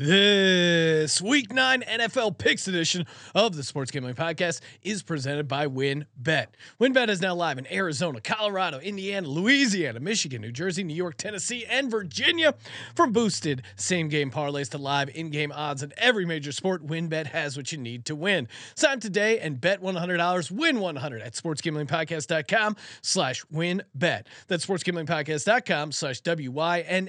This week nine NFL picks edition of the Sports Gambling Podcast is presented by WynnBet. WynnBet is now live in Arizona, Colorado, Indiana, Louisiana, Michigan, New Jersey, New York, Tennessee, and Virginia. From boosted same game parlays to live in game odds in every major sport, WynnBet has what you need to win. Sign today and bet $100, win 100 at sportsgamblingpodcast.com slash wynnbet. That's sportsgamblingpodcast.com slash W-Y-N-N-B-E-T.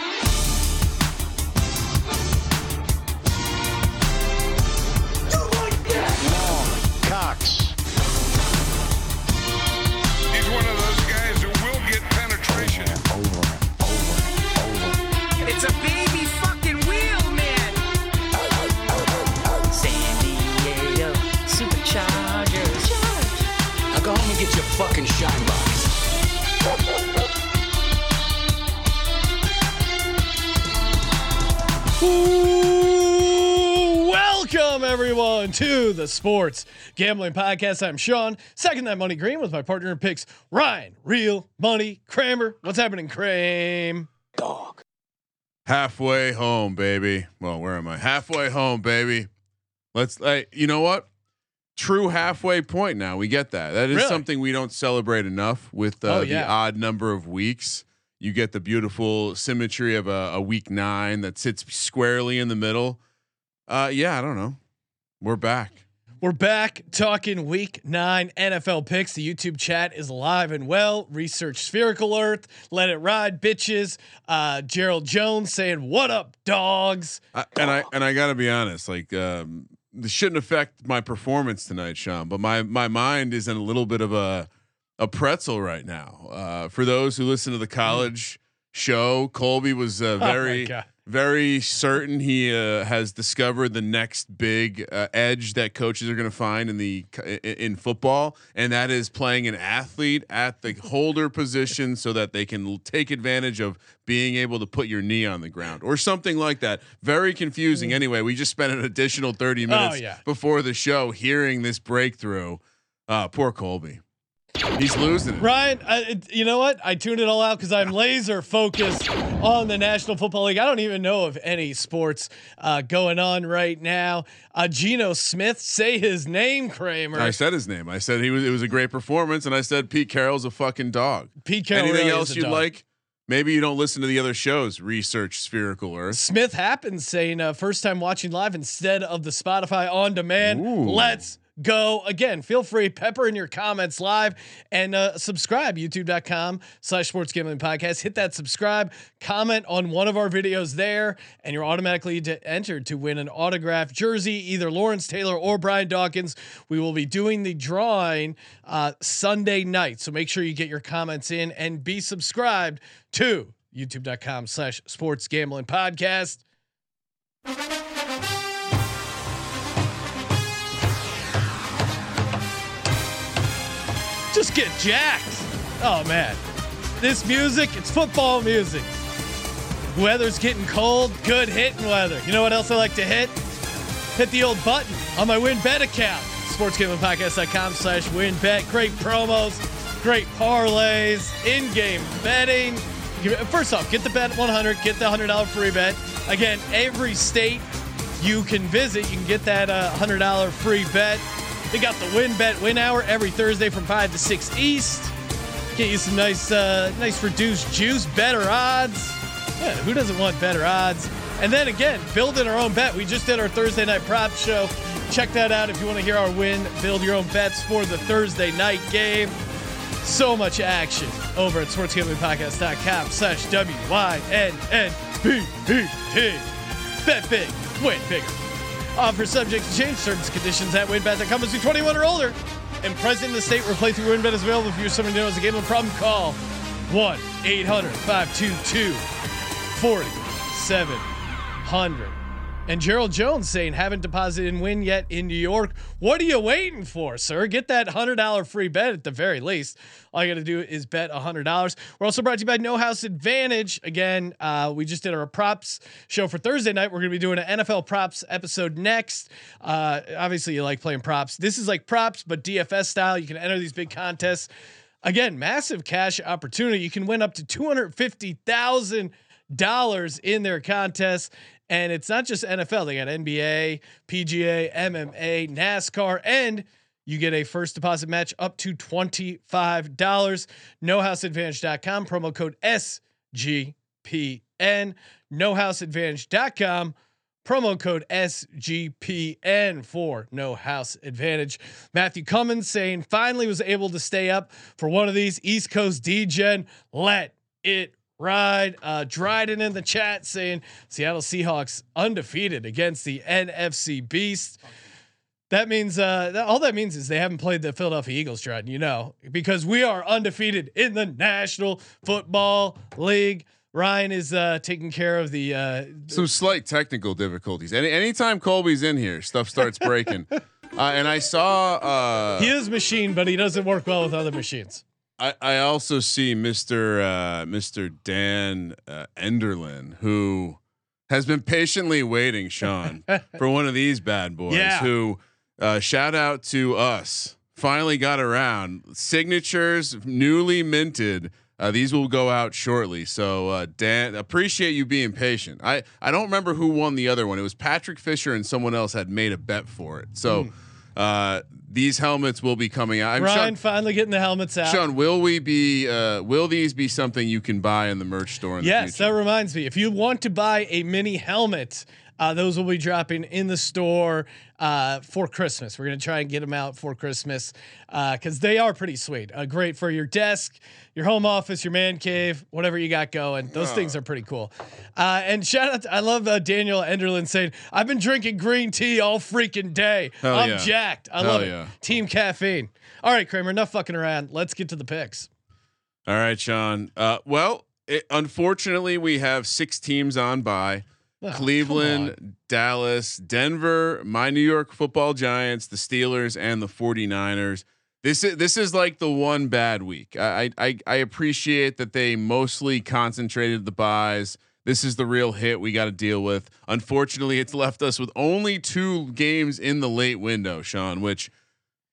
Ooh, welcome everyone to the Sports Gambling Podcast. I'm Sean, second that money green with my partner in picks, Ryan, real money Kramer. What's happening, Kramer? Dog. halfway home, baby. Well, where am I? Halfway home, baby. Let's like you know what? True halfway point now. We get that. That is Really? something we don't celebrate enough with uh, Oh, yeah. the odd number of weeks. You get the beautiful symmetry of a, a week nine that sits squarely in the middle. Uh, yeah, I don't know. We're back. We're back talking week nine NFL picks. The YouTube chat is alive and well. Research Spherical Earth. Let it ride, bitches. Uh, Gerald Jones saying, What up, dogs? I, and I and I got to be honest, like um, this shouldn't affect my performance tonight, Sean. But my my mind is in a little bit of a a pretzel right now. Uh, for those who listen to the college show, Colby was uh, Oh very God. very certain he uh, has discovered the next big uh, edge that coaches are going to find in the in, football, and that is playing an athlete at the holder position so that they can take advantage of being able to put your knee on the ground or something like that. Very confusing. Anyway, we just spent an additional thirty minutes Mm. Oh, yeah. before the show hearing this breakthrough. Uh, poor Colby, he's losing it. Ryan, I, you know what? I tuned it all out because I'm laser focused on the National Football League. I don't even know of any sports uh, going on right now. Uh, Geno Smith, say his name, Kramer. I said his name. I said he was. It was a great performance, and I said Pete Carroll's a fucking dog. Pete Carroll Anything really else you'd like? Maybe you don't listen to the other shows. Research Spherical Earth. Smith happens saying uh, first time watching live instead of the Spotify on demand. Ooh. Let's go again. Feel free pepper in your comments live and uh, subscribe youtube.com slash sports gambling podcast. Hit that subscribe, comment on one of our videos there, and you're automatically to entered to win an autographed jersey, either Lawrence Taylor or Brian Dawkins. We will be doing the drawing uh, Sunday night. So make sure you get your comments in and be subscribed to youtube.com slash sports gambling podcast. Just get jacked. Oh man. This music, it's football music. Weather's getting cold, good hitting weather. You know what else I like to hit? Hit the old button on my WynnBet account. SportsGamblingPodcast.com slash WynnBet. Great promos, great parlays, in-game betting. First off, get the bet 100, get the $100 free bet. Again, every state you can visit, you can get that uh, $100 free bet. They got the WynnBet Win Hour every Thursday from 5 to 6 East. Get you some nice, uh, nice reduced juice, better odds. Yeah, who doesn't want better odds? And then again, building our own bet. We just did our Thursday night prop show. Check that out if you want to hear our win, build your own bets for the Thursday night game. So much action over at sportsgamblingpodcast.com slash W-Y-N-N-B-E-T. Bet big, win bigger. Offer subject to change terms conditions at wynnbet.com must be 21 or older. And present in the state where playthrough WynnBet is available. If you're somebody who knows a gambling problem, call 1 800 522 4700. And Gerald Jones saying, haven't deposited and win yet in New York. What are you waiting for, sir? Get that $100 free bet at the very least. All you got to do is bet $100. We're also brought to you by No House Advantage. Again, uh, we just did our props show for Thursday night. We're going to be doing an NFL props episode next. Uh, obviously, you like playing props. This is like props, but DFS style. You can enter these big contests. Again, massive cash opportunity. You can win up to $250,000 in their contests. And it's not just NFL. They got NBA, PGA, MMA, NASCAR, and you get a first deposit match up to $25. NoHouseAdvantage.com, promo code SGPN. NoHouseAdvantage.com, promo code SGPN for No House Advantage. Matthew Cummins saying finally was able to stay up for one of these East Coast DGen. Let it ride. Uh, Dryden in the chat saying Seattle Seahawks undefeated against the NFC Beast. That means uh, that, all that means is they haven't played the Philadelphia Eagles, Dryden. You know, because we are undefeated in the National Football League. Ryan is uh, taking care of the. Uh, Some slight technical difficulties. Any anytime Colby's in here, stuff starts breaking. uh, and I saw. Uh, he is machine, but he doesn't work well with other machines. I, I also see Mr. Uh, Mr. Dan uh, Enderlin, who has been patiently waiting, Sean, for one of these bad boys. Yeah. Who uh, shout out to us. Finally got around signatures, newly minted. Uh, these will go out shortly. So uh, Dan, appreciate you being patient. I I don't remember who won the other one. It was Patrick Fisher and someone else had made a bet for it. So. Uh, these helmets will be coming out. I'm Ryan Sean, finally getting the helmets out. Sean, will we be? Uh, will these be something you can buy in the merch store? In Yes, that reminds me. If you want to buy a mini helmet, uh, those will be dropping in the store uh, for Christmas. We're gonna try and get them out for Christmas because they are pretty sweet. Uh, great for your desk, your home office, your man cave, whatever you got going. Those things are pretty cool. Uh, and shout out, to, I love uh, Daniel Enderlin saying, "I've been drinking green tea all freaking day. Hell I'm yeah. jacked. I Hell love yeah. it. Team caffeine. All right, Kramer, enough fucking around. Let's get to the picks. All right, Sean. Uh, well, it, unfortunately, we have six teams on by. Oh. Cleveland, Dallas, Denver, my New York Football Giants, the Steelers, and the 49ers. This is this is like the one bad week. I I I appreciate that they mostly concentrated the buys. This is the real hit we got to deal with. Unfortunately, it's left us with only two games in the late window, Sean. Which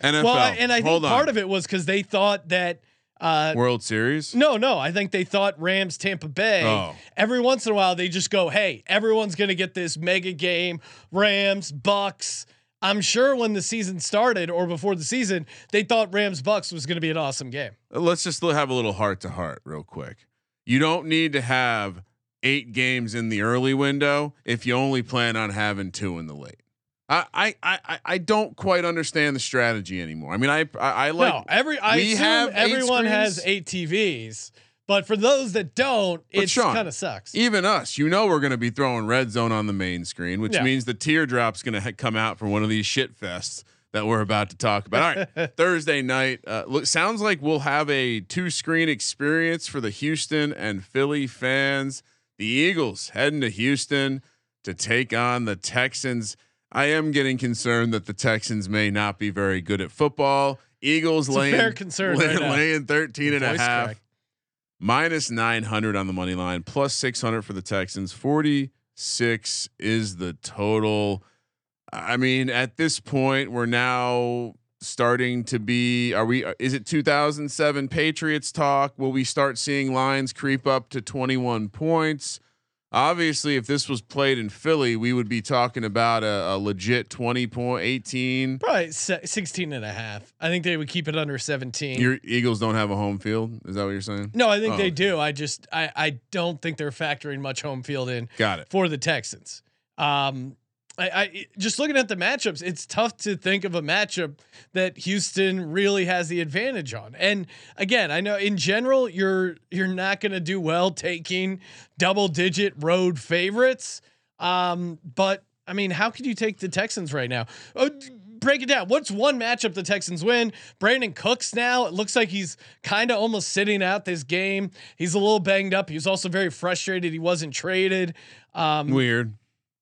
NFL? Well, and I think hold on. part of it was because they thought that. Uh, World Series. no, no, I think they thought Rams Tampa Bay. Oh. Every once in a while, they just go, "Hey, everyone's gonna get this mega game. Rams, Bucks." I'm sure when the season started or before the season, they thought Rams Bucks was gonna be an awesome game. let's just have a little heart to heart real quick. You don't need to have eight games in the early window if you only plan on having two in the late. I I I, I don't quite understand the strategy anymore. I mean, I I, I like no, every I we assume have everyone has eight TVs, but for those that don't, it kind of sucks. even us. You know, we're going to be throwing red zone on the main screen, which Yeah. means the teardrop's going to ha- come out for one of these shit fests that we're about to talk about. All right, Thursday night. Uh, look, sounds like we'll have a two screen experience for the Houston and Philly fans. The Eagles heading to Houston to take on the Texans. I am getting concerned that the Texans may not be very good at football. Eagles It's laying, fair concern lay- right laying 13 and a half. Crack. Minus 900 on the money line, plus 600 for the Texans. 46 is the total. I mean, at this point, we're now starting to be are we is it 2007 Patriots talk? Will we start seeing lines creep up to 21 points? Obviously, if this was played in Philly, we would be talking about a, a legit 20 point 18. Probably se- 16 and a half. I think they would keep it under 17. Your Eagles don't have a home field. Is that what you're saying? No, I think Oh, they do. I just I I don't think they're factoring much home field in Got it. for the Texans. Um, I, I just looking at the matchups, it's tough to think of a matchup that Houston really has the advantage on. And again, I know in general you're you're not going to do well taking double digit road favorites. Um, but I mean, how could you take the Texans right now? Oh, break it down. What's one matchup the Texans win? Brandin Cooks now. It looks like he's kind of almost sitting out this game. He's a little banged up. He was also very frustrated. He wasn't traded. Um, Weird.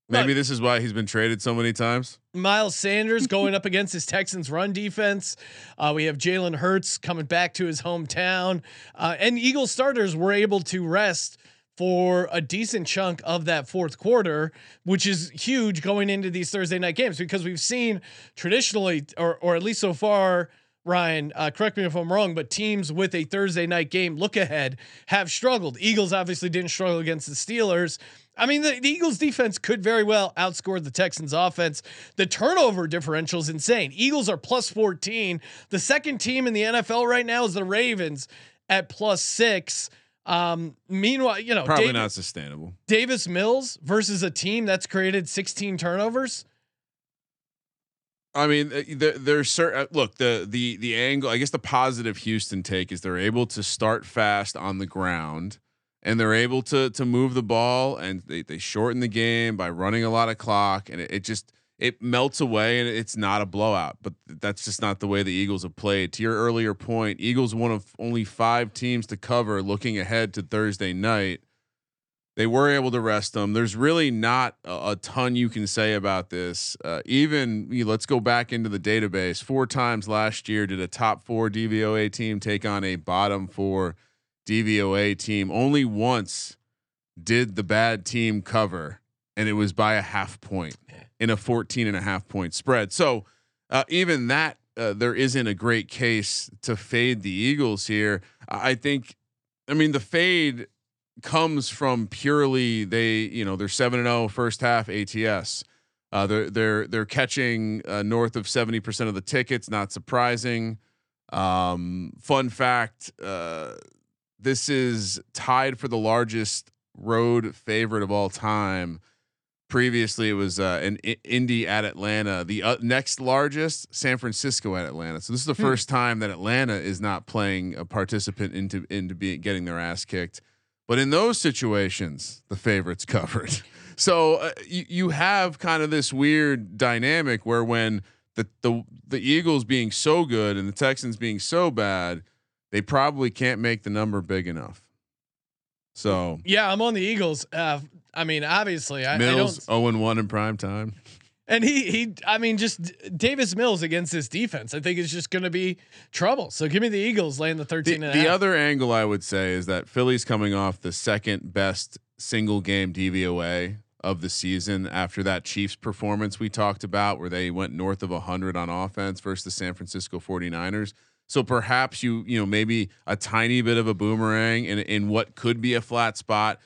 Maybe this is why he's been traded so many times. Miles Sanders going up against his Texans run defense. Uh, we have Jalen Hurts coming back to his hometown, uh, and Eagles starters were able to rest for a decent chunk of that fourth quarter, which is huge going into these Thursday night games because we've seen traditionally, or or at least so far. Ryan, uh, correct me if I'm wrong, but teams with a Thursday night game look ahead have struggled. Eagles obviously didn't struggle against the Steelers. I mean, the, the Eagles defense could very well outscore the Texans offense. The turnover differential is insane. Eagles are plus 14. The second team in the NFL right now is the Ravens at plus six. Um, meanwhile, you know, Probably Dav- not sustainable. Davis Mills versus a team that's created 16 turnovers. I mean, uh, there, there's certain look the the the angle. I guess the positive Houston take is they're able to start fast on the ground, and they're able to to move the ball, and they they shorten the game by running a lot of clock, and it, it just it melts away, and it's not a blowout. But that's just not the way the Eagles have played. To your earlier point, Eagles one of only five teams to cover looking ahead to Thursday night. They were able to rest them. There's really not a, a ton you can say about this. Uh, even you know, let's go back into the database. Four times last year did a top four DVOA team take on a bottom four DVOA team. Only once did the bad team cover, and it was by a half point in a 14 and a half point spread. So uh, even that, uh, there isn't a great case to fade the Eagles here. I think, I mean, the fade comes from purely they you know they're 7 and 0 first half ATS. Uh, they're they're they're catching uh, north of 70% of the tickets, not surprising. Um, fun fact, uh, this is tied for the largest road favorite of all time. Previously, it was uh, an I- Indy at Atlanta. The uh, next largest, San Francisco at Atlanta. So this is the first time that Atlanta is not playing a participant into into being getting their ass kicked. But in those situations, the favorites covered. So uh, you you have kind of this weird dynamic where when the the the Eagles being so good and the Texans being so bad, they probably can't make the number big enough. So Yeah, I'm on the Eagles. Uh, I mean, obviously, I, I Mills don't. 0 and 1 in prime time. And he he I mean just Davis Mills against this defense I think is just going to be trouble. So give me the Eagles laying the 13 The, the other angle I would say is that Philly's coming off the second best single game DVOA of the season after that Chiefs performance we talked about where they went north of 100 on offense versus the San Francisco 49ers. So perhaps you you know maybe a tiny bit of a boomerang in in what could be a flat spot,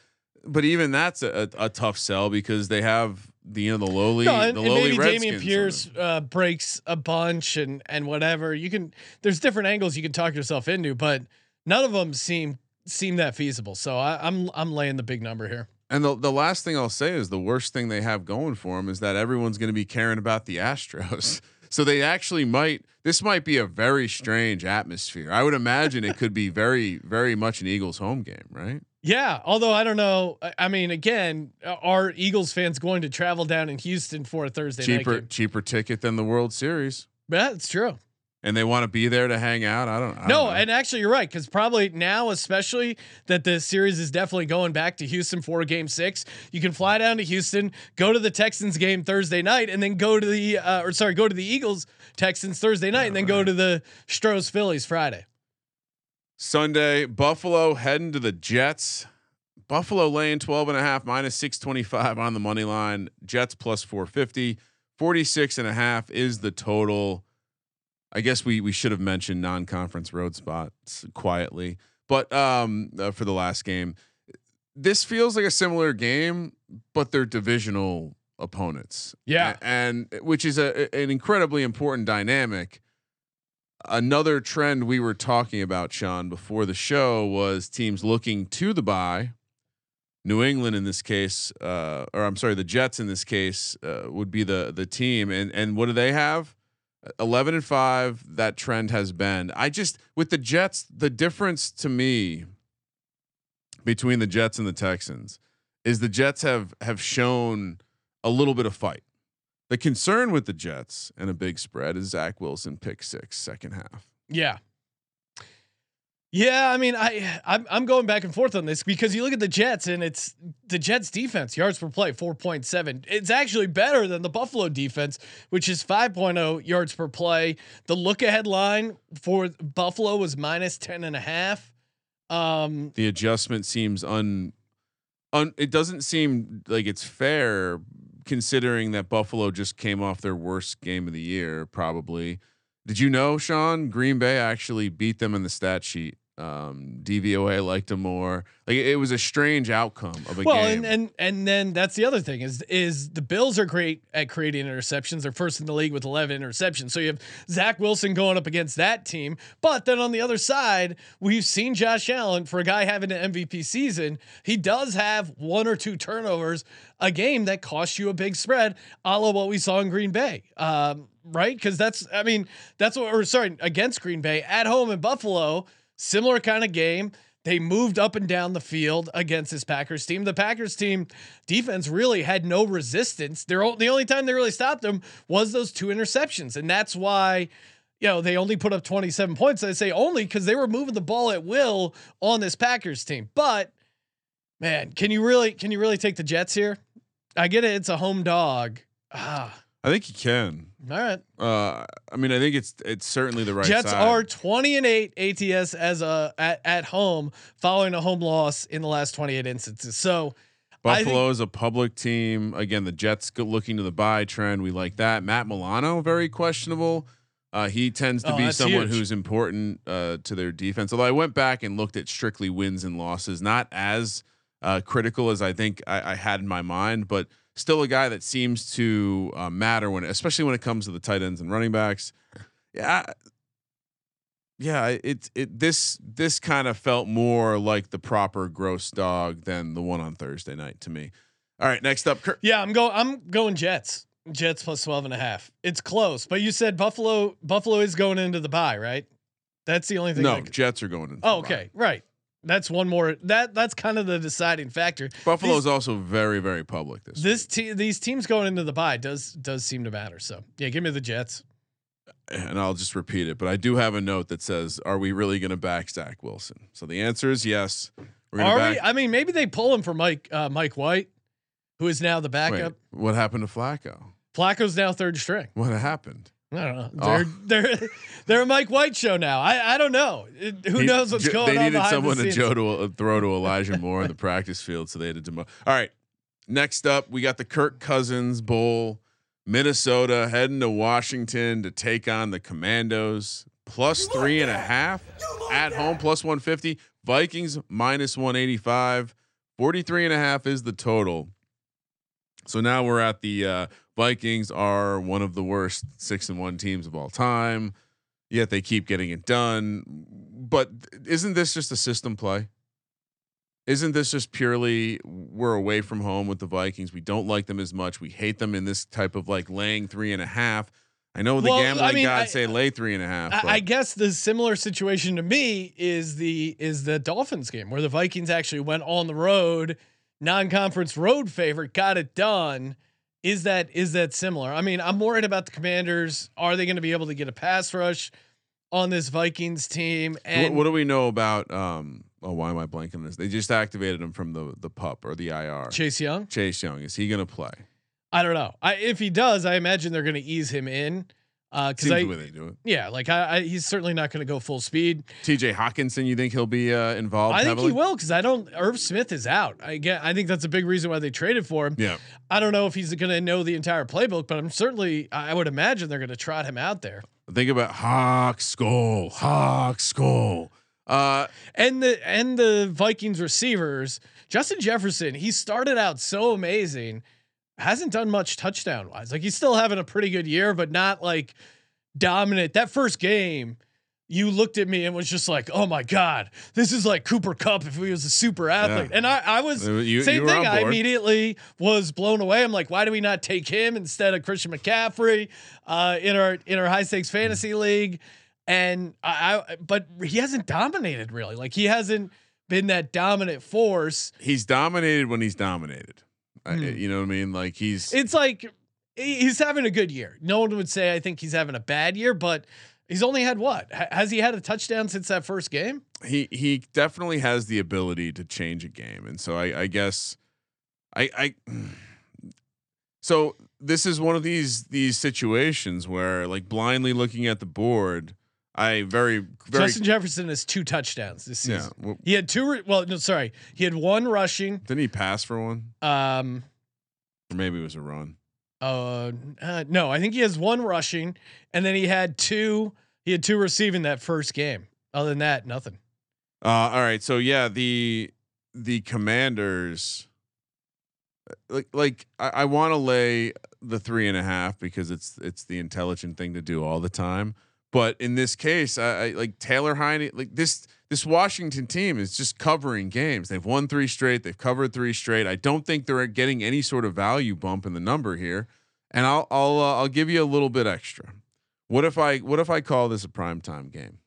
but even that's a, a, a tough sell because they have the you know the lowly no, and, the and lowly maybe Redskins Dameon Pierce uh, breaks a bunch and and whatever. You can there's different angles you can talk yourself into, but none of them seem seem that feasible. So I, I'm I'm laying the big number here. And the the last thing I'll say is the worst thing they have going for them is that everyone's going to be caring about the Astros. So they actually might. This might be a very strange atmosphere. I would imagine it could be very, very much an Eagles home game, right? Yeah, although I don't know. I- mean, again, are Eagles fans going to travel down in Houston for a Thursday cheaper, night game? cheaper ticket than the World Series, Yeah, it's true. And they want to be there to hang out. I don't. I No, don't and actually, you're right because probably now, especially that the series is definitely going back to Houston for Game Six. You can fly down to Houston, go to the Texans game Thursday night, and then go to the uh, or sorry, go to the Eagles Texans Thursday night, and then go to the Stros Phillies Friday. Sunday, Buffalo heading to the Jets. Buffalo laying 12 and a half minus 625 on the money line. Jets plus 450. 46 and a half is the total. I guess we we should have mentioned non-conference road spots quietly. But um uh, for the last game, this feels like a similar game, but they're divisional opponents. Yeah. A- and which is a an incredibly important dynamic another trend we were talking about, Sean, before the show was teams looking to the buy. New England in this case, uh, or I'm sorry, the Jets in this case uh, would be the the team, and and what do they have? Eleven and five. That trend has been. I just with the Jets, the difference to me between the Jets and the Texans is the Jets have have shown a little bit of fight. The concern with the Jets and a big spread is Zach Wilson pick six second half. Yeah. Yeah, I mean, I I'm, I'm going back and forth on this because you look at the Jets and it's the Jets defense yards per play 4.7. It's actually better than the Buffalo defense, which is 5.0 yards per play. The look ahead line for Buffalo was minus 10 and a half. Um, The adjustment seems un, un. It doesn't seem like it's fair, considering that Buffalo just came off their worst game of the year. Probably. Did you know, Sean? Green Bay actually beat them in the stat sheet. Um, DVOA liked them more. Like it was a strange outcome of a well, game. Well, and and and then that's the other thing is is the Bills are great at creating interceptions. They're first in the league with 11 interceptions. So you have Zach Wilson going up against that team. But then on the other side, we've seen Josh Allen for a guy having an MVP season. He does have one or two turnovers a game that cost you a big spread, a la what we saw in Green Bay. Um, right? Because that's I mean that's what or sorry against Green Bay at home in Buffalo. Similar kind of game. They moved up and down the field against this Packers team. The Packers team defense really had no resistance. They're o- the only time they really stopped them was those two interceptions, and that's why you know they only put up 27 points. I say only because they were moving the ball at will on this Packers team. But man, can you really can you really take the Jets here? I get it; it's a home dog. Ah, I think you can. all right. Uh, I mean, I think it's it's certainly the right. Jets side. are 20 and 8 ATS as a at, at home following a home loss in the last 28 instances. So Buffalo is a public team. Again, the Jets go looking to the buy trend. We like that. Matt Milano, very questionable. Uh, he tends to Oh, be someone huge. who's important uh, to their defense. Although I went back and looked at strictly wins and losses, not as uh, critical as I think I, I had in my mind, but still a guy that seems to uh, matter when, especially when it comes to the tight ends and running backs. Yeah, I- yeah. It it this this kind of felt more like the proper gross dog than the one on Thursday night to me. All right, next up, Kurt. yeah, I'm going I'm going Jets. Jets plus 12 and a half. It's close, but you said Buffalo Buffalo is going into the bye, right? That's the only thing. No, could- Jets are going in. oh, okay. Right. That's one more that that's kind of the deciding factor. Buffalo These- is also very very public this. This te- these teams going into the bye does does seem to matter. So, yeah, give me the Jets. and I'll just repeat it, but I do have a note that says, "Are we really going to back Zach Wilson?" So the answer is yes. We're Are back. we? I mean, maybe they pull him for Mike uh, Mike White, who is now the Wait, backup. what happened to Flacco? Flacco's now third string. What happened? I don't know. Oh. They're they're they're a Mike White show now. I I don't know. It- who He- knows what's Jo- going They on needed behind someone the to scenes. Joe to uh, throw to Elijah Moore in the practice field, so they had to demote. All right, next up, we got the Kirk Cousins Bowl. Minnesota heading to Washington to take on the Commandos. Plus three and a half at home, plus 150. Vikings minus 185. 43 and a half is the total. So now we're at the uh, Vikings are one of the worst six and one teams of all time. Yet they keep getting it done. But isn't this just a system play? Isn't this just purely we're away from home with the Vikings? We don't like them as much. We hate them in this type of like laying three and a half. I know the Well, I gambling mean, gods I- say lay three and a half. I, I guess the similar situation to me is the is the Dolphins game where the Vikings actually went on the road, non-conference road favorite, got it done. Is that is that similar? I mean, I'm worried about the Commanders. Are they going to be able to get a pass rush on this Vikings team? what, And what do we know about? Um, oh, why am I blanking on this? They just activated him from the the pup or the IR. Chase Young? Chase Young is he going to play? I don't know. I, if he does, I imagine they're going to ease him in. Because Seems I, the way they do it. yeah, like I, I, he's certainly not going to go full speed. T.J. Hockenson, you think he'll be uh, involved? I think heavily? he will because I don't. Irv Smith is out. I get. I think that's a big reason why they traded for him. Yeah. I don't know if he's going to know the entire playbook, but I'm certainly. I would imagine they're going to trot him out there. Think about Hawk Skull, Hawk Skull. Uh, And the and the Vikings receivers, Justin Jefferson. He started out so amazing, hasn't done much touchdown wise. Like he's still having a pretty good year, but not like dominant. That first game. You looked at me and was just like, "Oh my god, this is like Cooper Kupp if he was a super athlete." Yeah. And I, I was You- you same were thing. I immediately was blown away. I'm like, why do we not take him instead of Christian McCaffrey uh, in our in our high stakes fantasy league? And I, I, but he hasn't dominated really. Like he hasn't been that dominant force. he's dominated when he's dominated. I- Hmm. you know what I mean? Like he's It's like he's having a good year. No one would say I think he's having a bad year, but He's only had what? Ha- has he had a touchdown since that first game? he he definitely has the ability to change a game, and so I, I guess I I so this is one of these these situations where like blindly looking at the board, I very very Justin Jefferson has two touchdowns this yeah. season. Well, He had two. Re- well, no, sorry. He had one rushing. didn't he pass for one, Um, or maybe it was a run? uh, uh, no, I think he has one rushing, and then he had two. He had two receiving that first game. Other than that, nothing. Uh, all right, so yeah, the the Commanders, uh, like like I, I want to lay the three and a half because it's it's the intelligent thing to do all the time. But in this case, I, I like Taylor Heine, like this this Washington team is just covering games. They've won three straight. They've covered three straight. I don't think they're getting any sort of value bump in the number here. And I'll I'll uh, I'll give you a little bit extra. What if I what if I call this a primetime game?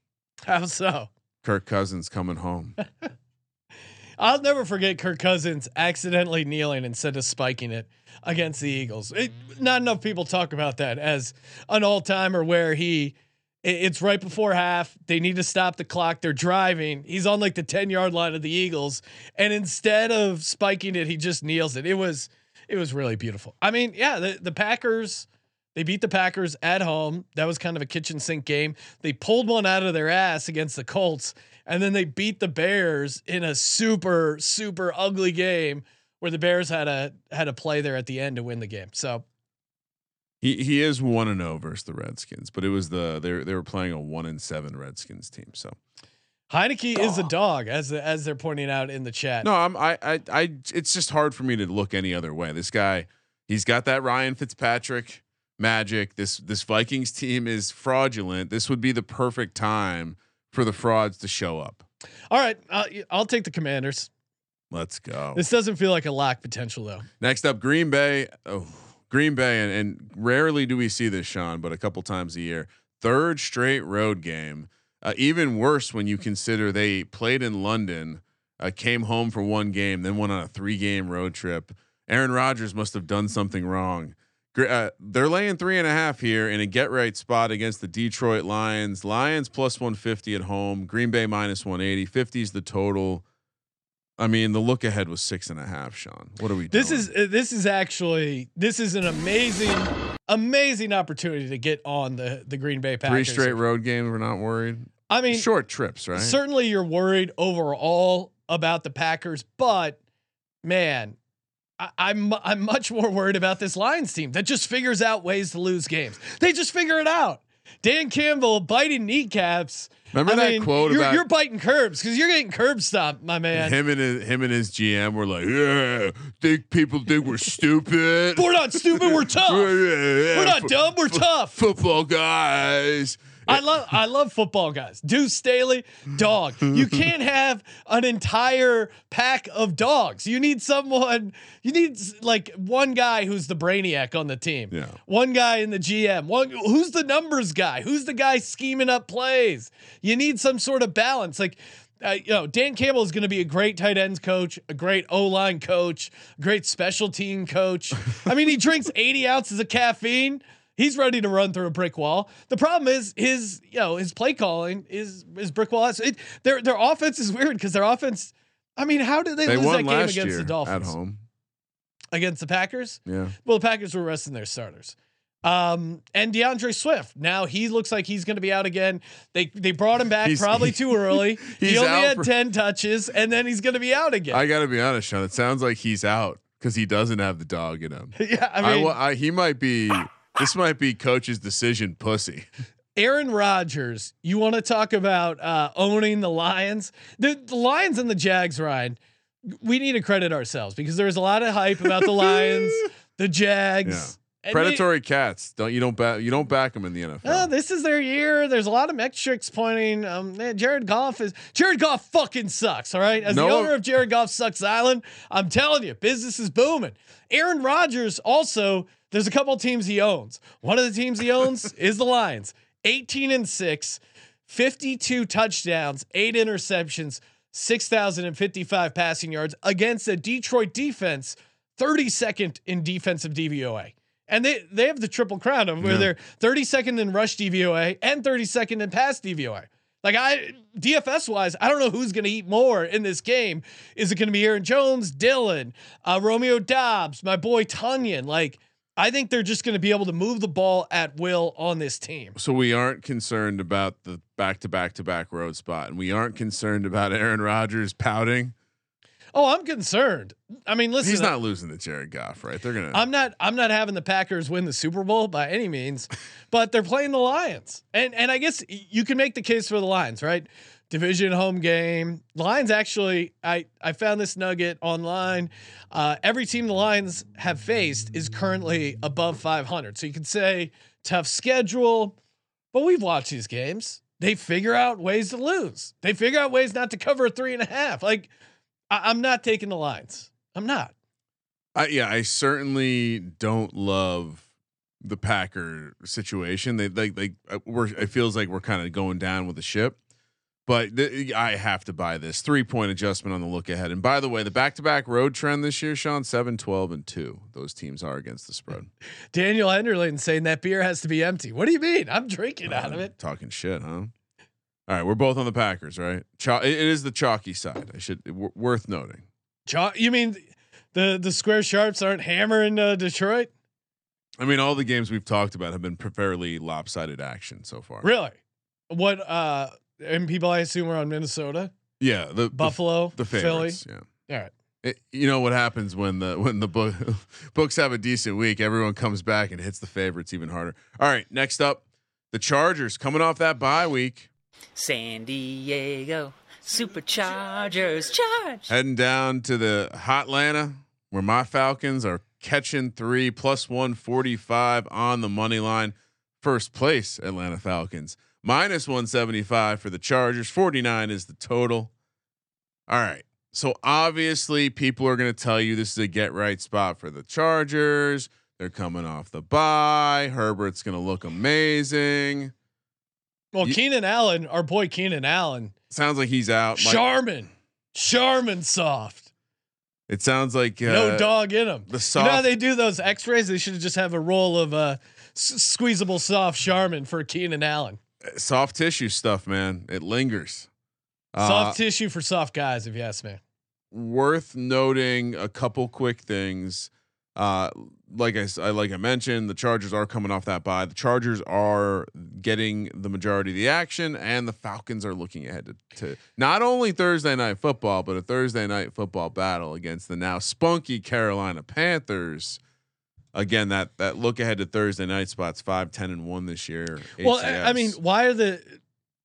How so? Kirk Cousins coming home. I'll never forget Kirk Cousins accidentally kneeling instead of spiking it against the Eagles. It, not enough people talk about that as an all timer where he. It- It's right before half. They need to stop the clock. They're driving. He's on like the 10 yard line of the Eagles. And instead of spiking it, he just kneels it. It was it was really beautiful. I mean, yeah, the, the Packers, they beat the Packers at home. That was kind of a kitchen sink game. They pulled one out of their ass against the Colts, and then they beat the Bears in a super super ugly game where the Bears had a had a play there at the end to win the game. So He he is one and zero versus the Redskins, but it was the they they were playing a one and seven Redskins team. So Heinicke is a dog, as as they're pointing out in the chat. no, I'm I I I. It's just hard for me to look any other way. This guy, he's got that Ryan Fitzpatrick magic. This this Vikings team is fraudulent. This would be the perfect time for the frauds to show up. All right, uh, I'll take the Commanders. Let's go. This doesn't feel like a lock potential though. Next up, Green Bay. Oh, Green Bay, and, and rarely do we see this, Sean, but a couple times a year. Third straight road game. Uh, even worse when you consider they played in London, uh, came home for one game, then went on a three-game road trip. Aaron Rodgers must have done something wrong. Uh, they're laying three and a half here in a get right spot against the Detroit Lions. Lions plus 150 at home. Green Bay minus 180. 50 is the total. I mean, the look ahead was six and a half. Sean, what are we? doing? This is uh, this is actually this is an amazing amazing opportunity to get on the the Green Bay Packers. three straight road games. We're not worried. I mean, Short trips, right? certainly you're worried overall about the Packers, but man, I, I'm I'm much more worried about this Lions team that just figures out ways to lose games. They just figure it out. Dan Campbell biting kneecaps. Remember I that mean, quote you're, about you're biting curbs because you're getting curb stomped, my man. him and his, him and his GM were like, "Yeah, think people think we're stupid. We're not stupid. We're tough. We're We're not dumb. We're tough. Football guys." I love I love football guys. Deuce Staley, dog. You can't have an entire pack of dogs. You need someone. You need like one guy who's the brainiac on the team. Yeah. One guy in the GM. One who's the numbers guy. Who's the guy scheming up plays. You need some sort of balance. Like. Uh, you know, Dan Campbell is going to be a great tight ends coach, a great O line coach, great special team coach. I mean, he drinks 80 ounces of caffeine. He's ready to run through a brick wall. The problem is his, you know, his play calling is is brick wall. It, their their offense is weird because their offense. I mean, how did they, They lose that game against the Dolphins at home. against the Packers? Yeah, Well, the Packers were resting their starters. Um, and DeAndre Swift. Now he looks like he's going to be out again. They they brought him back He's- probably too early. he only had ten touches, and then he's going to be out again. I got to be honest, Sean. It sounds like he's out because he doesn't have the dog in him. yeah, I I, mean, wa- I, he might be. This might be coach's decision, pussy. Aaron Rodgers, you want to talk about uh, owning the Lions? The, the Lions and the Jags, Ryan. We need to credit ourselves because there's a lot of hype about the Lions, the Jags. they- Predatory cats. Don't you don't back you don't back them in the NFL. Uh, this is their year. There's a lot of metrics pointing. Um, man, Jared Goff is Jared Goff fucking sucks. All right, as the owner of Jared Goff sucks Island, I'm telling you, business is booming. Aaron Rodgers also. There's a couple teams he owns. One of the teams he owns is the Lions. 18 and six, 52 touchdowns, eight interceptions, 6,055 passing yards against a Detroit defense, 32nd in defensive DVOA. And they they have the triple crown of where Yeah. they're 32nd in rush DVOA and 32nd in pass DVOA. Like I DFS wise, I don't know who's going to eat more in this game. Is it going to be Aaron Jones, Dillon, uh, Romeo Doubs, my boy Tunyon? Like I think they're just going to be able to move the ball at will on this team. So we aren't concerned about the back to back to back road spot, and we aren't concerned about Aaron Rodgers pouting. Oh, I'm concerned. I mean, listen, He's uh, not losing to Jared Goff, right? They're gonna. I'm not I'm not having the Packers win the Super Bowl by any means, but they're playing the Lions. And and I guess you can make the case for the Lions, right? Division home game. Lions actually I I found this nugget online. Uh, every team the Lions have faced is currently above 500. So you can say tough schedule, but we've watched these games. They figure out ways to lose. They figure out ways not to cover a three and a half. Like I, I'm not taking the Lions. I'm not. I, yeah, I certainly don't love the Packer situation. They like like uh, we're it feels like we're kind of going down with the ship. But th- I have to buy this three point adjustment on the look ahead. And by the way, the back to back road trend this year, Sean, 7, 12, and 2. Those teams are against the spread. Daniel Enderlin saying that beer has to be empty. What do you mean? I'm drinking out of Uh, it. Talking shit, huh? All right, we're both on the Packers, right? It is the chalky side. I should w- worth noting. Jo- You mean the the square sharps aren't hammering uh, Detroit? I mean, all the games we've talked about have been fairly lopsided action so far. Really? What? uh And people I assume are on Minnesota, Yeah, the the- Buffalo, the, Philly. favorites. Yeah. All right. It, you know what happens when the when the book, books have a decent week? Everyone comes back and hits the favorites even harder. All right, next up, the Chargers coming off that bye week, San Diego Superchargers charge. heading down to the hot Atlanta, where my Falcons are catching three plus one forty five on the money line. First place, Atlanta Falcons minus one seventy five for the Chargers. Forty nine is the total. All right. So obviously, people are going to tell you this is a get right spot for the Chargers. They're coming off the bye. Herbert's going to look amazing. Well, You- Keenan Allen, our boy Keenan Allen, Sounds like he's out. Charmin, Charmin soft, it sounds like uh, no dog in him. the You know how they do those X-rays? They should just have a roll of uh, s- squeezable soft Charmin for Keenan Allen. Soft tissue stuff, man. It lingers. Uh, Soft tissue for soft guys, if you ask me. worth noting a couple quick things. Uh, like I like I mentioned, the Chargers are coming off that bye. The Chargers are getting the majority of the action, and the Falcons are looking ahead to, to not only Thursday night football, but a Thursday night football battle against the now spunky Carolina Panthers. Again, that that look ahead to Thursday night spots five, 10, and one this year. Well, I- I mean, why are the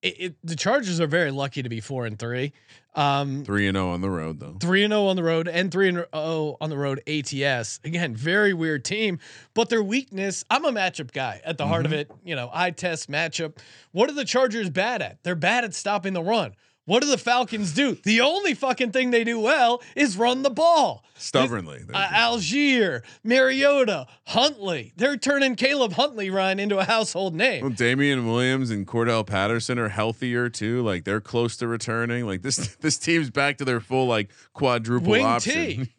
it, it, the Chargers are very lucky to be four and three, um, three and zero on the road though. three and zero on the road, and three and zero on the road. ATS again, very weird team, but their weakness. I'm a matchup guy at the heart of it. You know, I test matchup. What are the Chargers bad at? They're bad at stopping the run. What do the Falcons do? The only fucking thing they do well is run the ball. Stubbornly, Uh, Allgeier, Mariota, Huntley. They're turning Caleb Huntley run into a household name. Well, Damien Williams and Cordarrelle Patterson are healthier too. Like they're close to returning. Like this, this team's back to their full like quadruple Wing option.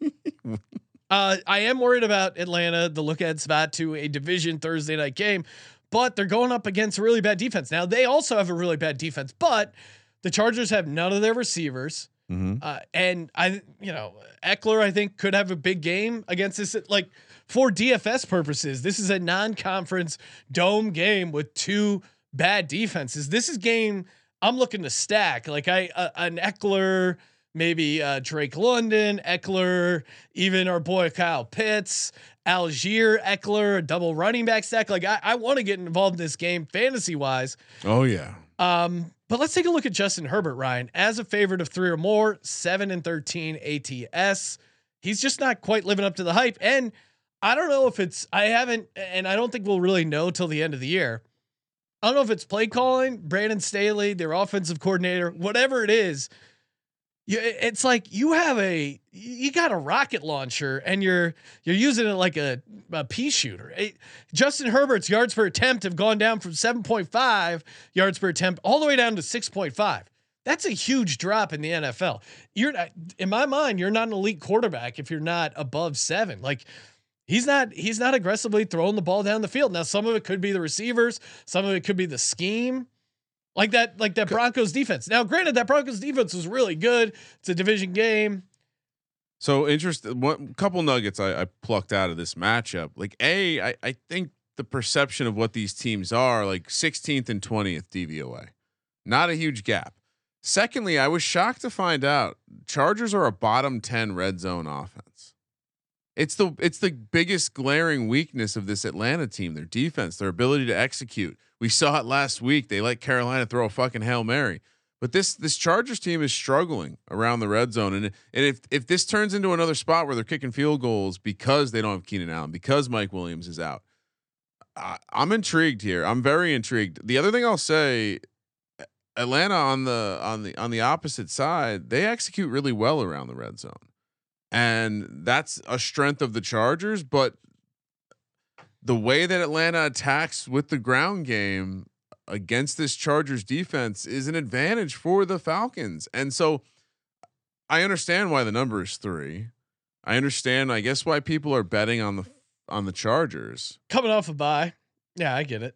Uh, I am worried about Atlanta, the look ahead spot to a division Thursday night game, but they're going up against a really bad defense. Now they also have a really bad defense, but the Chargers have none of their receivers. Mhm. Uh, and I, you know, Ekeler, I think could have a big game against this. Like for DFS purposes, this is a non-conference dome game with two bad defenses. This is game I'm looking to stack. Like I, uh, an Ekeler, maybe uh, Drake London, Ekeler, even our boy Kyle Pitts, Allgeier, Ekeler, a double running back stack. Like I, I want to get involved in this game fantasy wise. Oh yeah. Um, but let's take a look at Justin Herbert, Ryan, as a favorite of three or more, seven and 13 ATS. He's just not quite living up to the hype. And I don't know if it's, I haven't, and I don't think we'll really know till the end of the year. I don't know if it's play calling, Brandon Staley, their offensive coordinator, whatever it is. It's like you have a you got a rocket launcher and you're you're using it like a, a pea shooter. It- Justin Herbert's yards per attempt have gone down from 7.5 yards per attempt all the way down to 6.5. That's a huge drop in the NFL. You're not, in my mind, you're not an elite quarterback if you're not above seven. Like He's not he's not aggressively throwing the ball down the field. Now some of it could be the receivers, some of it could be the scheme. Like that like that Broncos defense. Now granted that Broncos defense was really good. It's a division game. So interesting. One couple nuggets I, I plucked out of this matchup. Like a, I, I think the perception of what these teams are like 16th and 20th DVOA, not a huge gap. Secondly, I was shocked to find out Chargers are a bottom 10 red zone offense. It's the it's the biggest glaring weakness of this Atlanta team, their defense, their ability to execute. We saw it last week. They let Carolina throw a fucking Hail Mary. But this this Chargers team is struggling around the red zone, and and if if this turns into another spot where they're kicking field goals because they don't have Keenan Allen, because Mike Williams is out, I, I'm intrigued here. I'm very intrigued. The other thing I'll say, Atlanta on the on the on the opposite side, they execute really well around the red zone, and that's a strength of the Chargers. But the way that Atlanta attacks with the ground game against this Chargers defense is an advantage for the Falcons. And so I understand why the number is 3. I understand I guess why people are betting on the on the Chargers. Coming off a bye. Yeah, I get it.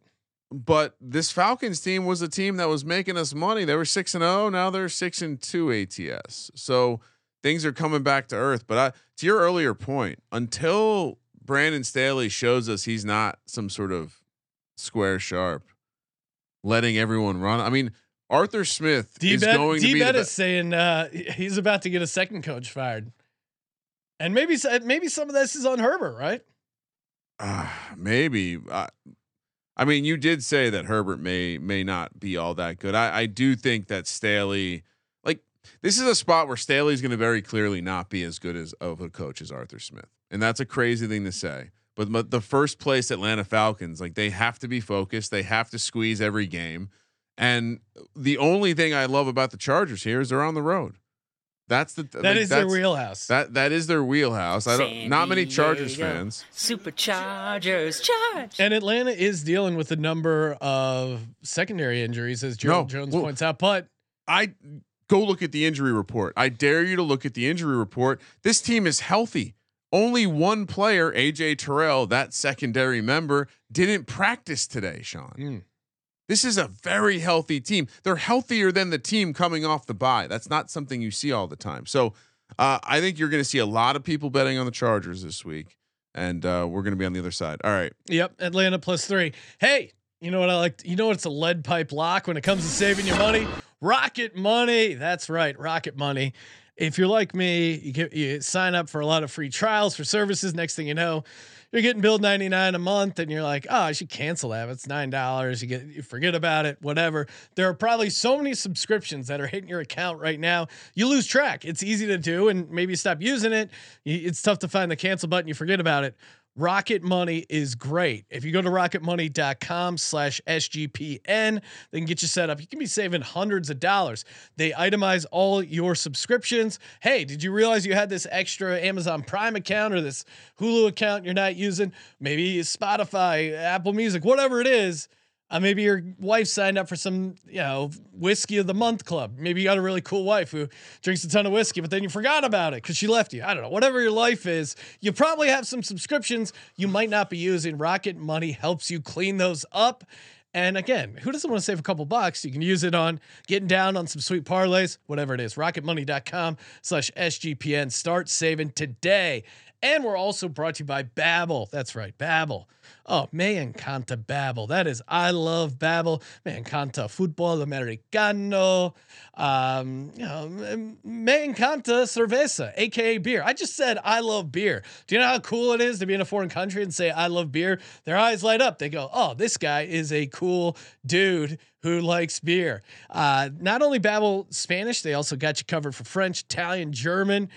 But this Falcons team was a team that was making us money. They were 6 and 0, now they're 6 and 2 ATS. So things are coming back to earth, but I, to your earlier point, until Brandon Staley shows us he's not some sort of square sharp letting everyone run. I mean, Arthur Smith is D-Bet, going to be. D-Bet The is saying uh, he's about to get a second coach fired, and maybe maybe some of this is on Herbert, right? uh, maybe. Uh, I mean, you did say that Herbert may may not be all that good. I, I do think that Staley, this is a spot where Staley's going to very clearly not be as good as of a coach as Arthur Smith, and that's a crazy thing to say. But, but the first place Atlanta Falcons, like they have to be focused. They have to squeeze every game. And the only thing I love about the Chargers here is they're on the road. That's the That like, is their wheelhouse. That that is their wheelhouse. I don't. San Not many Chargers Diego fans. Superchargers, charge. and Atlanta is dealing with a number of secondary injuries, as Gerald No, Jones well- points out. But I go look at the injury report. I dare you to look at the injury report. This team is healthy. Only one player, AJ Terrell, that secondary member, didn't practice today, Sean. Mm. This is a very healthy team. They're healthier than the team coming off the bye. That's not something you see all the time. So uh, I think you're going to see a lot of people betting on the Chargers this week, and uh, we're going to be on the other side. All right. Yep, Atlanta plus three. Hey, you know what I like? You know what's a lead pipe lock when it comes to saving your money? Rocket Money. That's right, Rocket Money. If you're like me, you get you sign up for a lot of free trials for services. Next thing you know, you're getting billed 99 a month, and you're like, oh, I should cancel that. It's nine dollars. You get you forget about it, whatever. There are probably so many subscriptions that are hitting your account right now. You lose track. It's easy to do, and maybe stop using it. It's tough to find the cancel button. You forget about it. Rocket Money is great. If you go to rocketmoney.com slash SGPN, they can get you set up. You can be saving hundreds of dollars. They itemize all your subscriptions. Hey, did you realize you had this extra Amazon Prime account or this Hulu account you're not using? Maybe Spotify, Apple Music, whatever it is. Uh, maybe your wife signed up for some, you know, whiskey of the month club. Maybe you got a really cool wife who drinks a ton of whiskey, but then you forgot about it because she left you. I don't know. Whatever your life is, you probably have some subscriptions you might not be using. Rocket Money helps you clean those up. And again, who doesn't want to save a couple bucks? You can use it on getting down on some sweet parlays, whatever it is. Rocketmoney.com slash SGPN. Start saving today. And we're also brought to you by Babbel. That's right, Babbel. Oh, me encanta Babbel. That is, I love Babbel. Me encanta football americano. Um, you know, me encanta cerveza, aka beer. I just said I love beer. Do you know how cool it is to be in a foreign country and say I love beer? Their eyes light up. They go, "Oh, this guy is a cool dude who likes beer." Uh, not only Babbel Spanish, they also got you covered for French, Italian, German.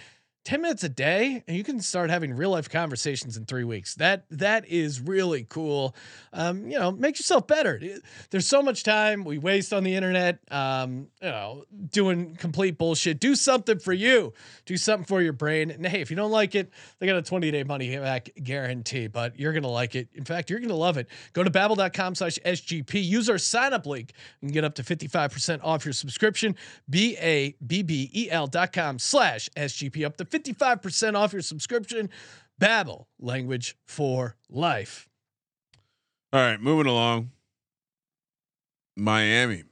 10 minutes a day and you can start having real life conversations in three weeks. That that is really cool. Um, you know make yourself better. There's so much time we waste on the internet um, you know doing complete bullshit. Do something for you. Do something for your brain. And hey if you don't like it they got a 20 day money back guarantee but you're gonna like it. In fact you're gonna love it. Go to babbel.com slash sgp use our sign up link and get up to 55% off your subscription. B-a-b-b-e-l dot com slash sgp up to 55% off your subscription Babbel, language for life. All right, moving along. Miami,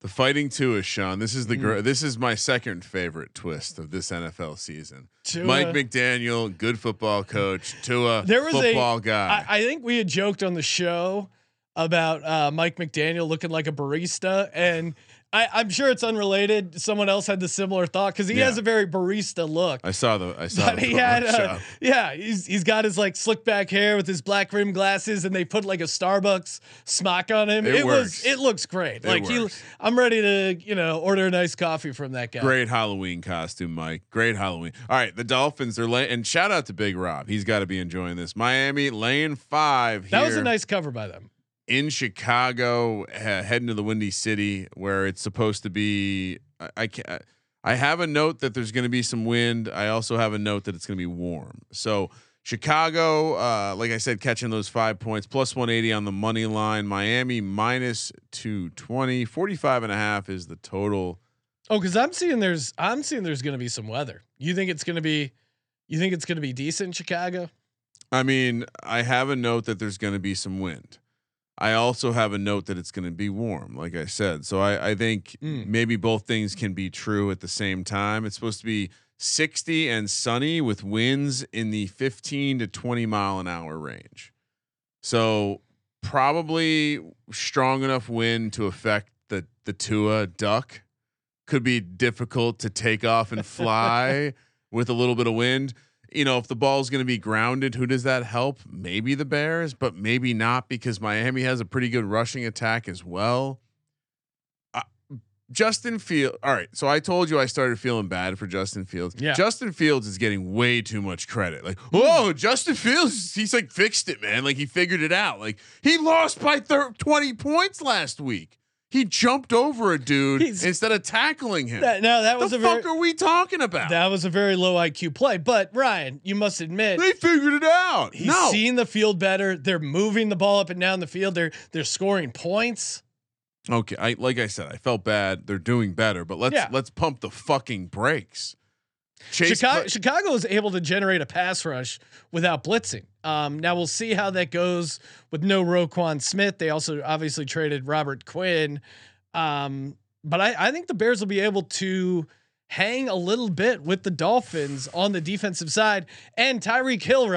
the Fighting Tua, Sean. This is the gr- this is my second favorite twist of this NFL season. Tua- Mike McDaniel, good football coach. Tua, There was football a, guy. I, I think we had joked on the show about uh, Mike McDaniel looking like a barista, and I, I'm sure it's unrelated. Someone else had the similar thought because he Yeah. has a very barista look. I saw the I saw. But the he had, uh, Photoshop. yeah, he's he's got his like slick back hair with his black rim glasses, and they put like a Starbucks smock on him. It It, works. was, it looks great. It like he. I'm ready to, you know, order a nice coffee from that guy. Great Halloween costume, Mike. Great Halloween. All right, the Dolphins are laying, and shout out to Big Rob. He's got to be enjoying this. Miami laying five. That was a nice cover by them. In Chicago, heading to the Windy City, where it's supposed to be. I, I can't. I have a note that there's going to be some wind. I also have a note that it's going to be warm. So Chicago, uh, like I said, catching those five points, plus 180 on the money line. Miami minus 220. 45 and a half is the total. Oh, because I'm seeing there's I'm seeing there's going to be some weather. You think it's going to be, you think it's going to be decent in Chicago? I mean, I have a note that there's going to be some wind. I also have a note that it's going to be warm, like I said. So I, I think Mm. maybe both things can be true at the same time. It's supposed to be 60 and sunny with winds in the 15 to 20 mile an hour range. So probably strong enough wind to affect the the Tua duck. Could be difficult to take off and fly with a little bit of wind. You know, if the ball's going to be grounded, who does that help? Maybe the Bears, but maybe not because Miami has a pretty good rushing attack as well. Uh, Justin Field. All right, so I told you I started feeling bad for Justin Fields. Yeah. Justin Fields is getting way too much credit. Like, oh, Justin Fields, he's like fixed it, man. Like he figured it out. Like he lost by thir- 20 points last week. He jumped over a dude He's- instead of tackling him. That, now that was the a fuck very are we talking about? that was a very low IQ play. But Ryan, you must admit they figured it out. he's no, seeing the field better. They're moving the ball up and down the field. They're they're scoring points. Okay, I like I said, I felt bad. They're doing better, but let's Yeah. let's pump the fucking brakes. Chase Chicago, Chicago is able to generate a pass rush without blitzing. Um, now we'll see how that goes with no Roquan Smith. They also obviously traded Robert Quinn. Um, but I, I think the Bears will be able to hang a little bit with the Dolphins on the defensive side and Tyreek Hill,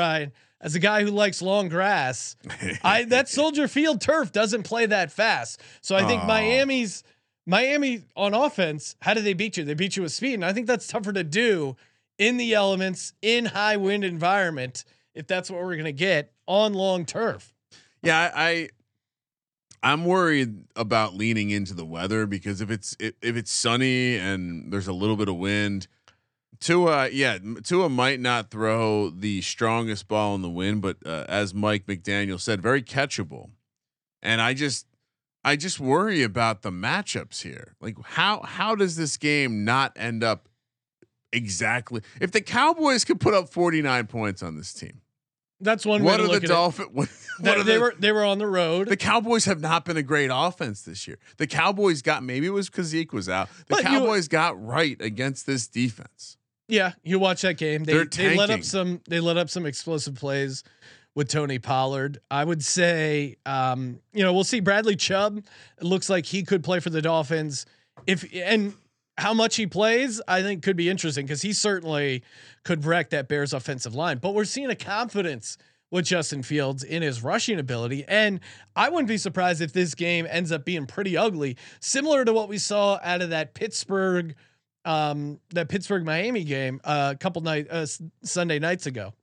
as a guy who likes long grass. I that Soldier Field turf doesn't play that fast. So I think Aw. Miami's Miami on offense, how did they beat you? They beat you with speed. And I think that's tougher to do in the elements in high wind environment if that's what we're gonna get on long turf. yeah, I, I I'm worried about leaning into the weather because if it's if, if it's sunny and there's a little bit of wind, Tua, yeah, Tua might not throw the strongest ball in the wind, but uh, as Mike McDaniel said, very catchable. And I just I just worry about the matchups here. Like how how does this game not end up exactly if the Cowboys could put up 49 points on this team? That's one What way are to the Dolphins? What, what They, are they the, were they were on the road. the Cowboys have not been a great offense this year. The Cowboys got maybe it was because Zeke was out. The But you- Cowboys got right against this defense. Yeah, you watch that game. They they let up some they let up some explosive plays with Tony Pollard. I would say um, you know, we'll see Bradley Chubb. Looks like he could play for the Dolphins. If and how much he plays, I think could be interesting because he certainly could wreck that Bears offensive line. But we're seeing a confidence with Justin Fields in his rushing ability. And I wouldn't be surprised if this game ends up being pretty ugly, similar to what we saw out of that Pittsburgh um that Pittsburgh Miami game uh, a couple night uh, Sunday nights ago.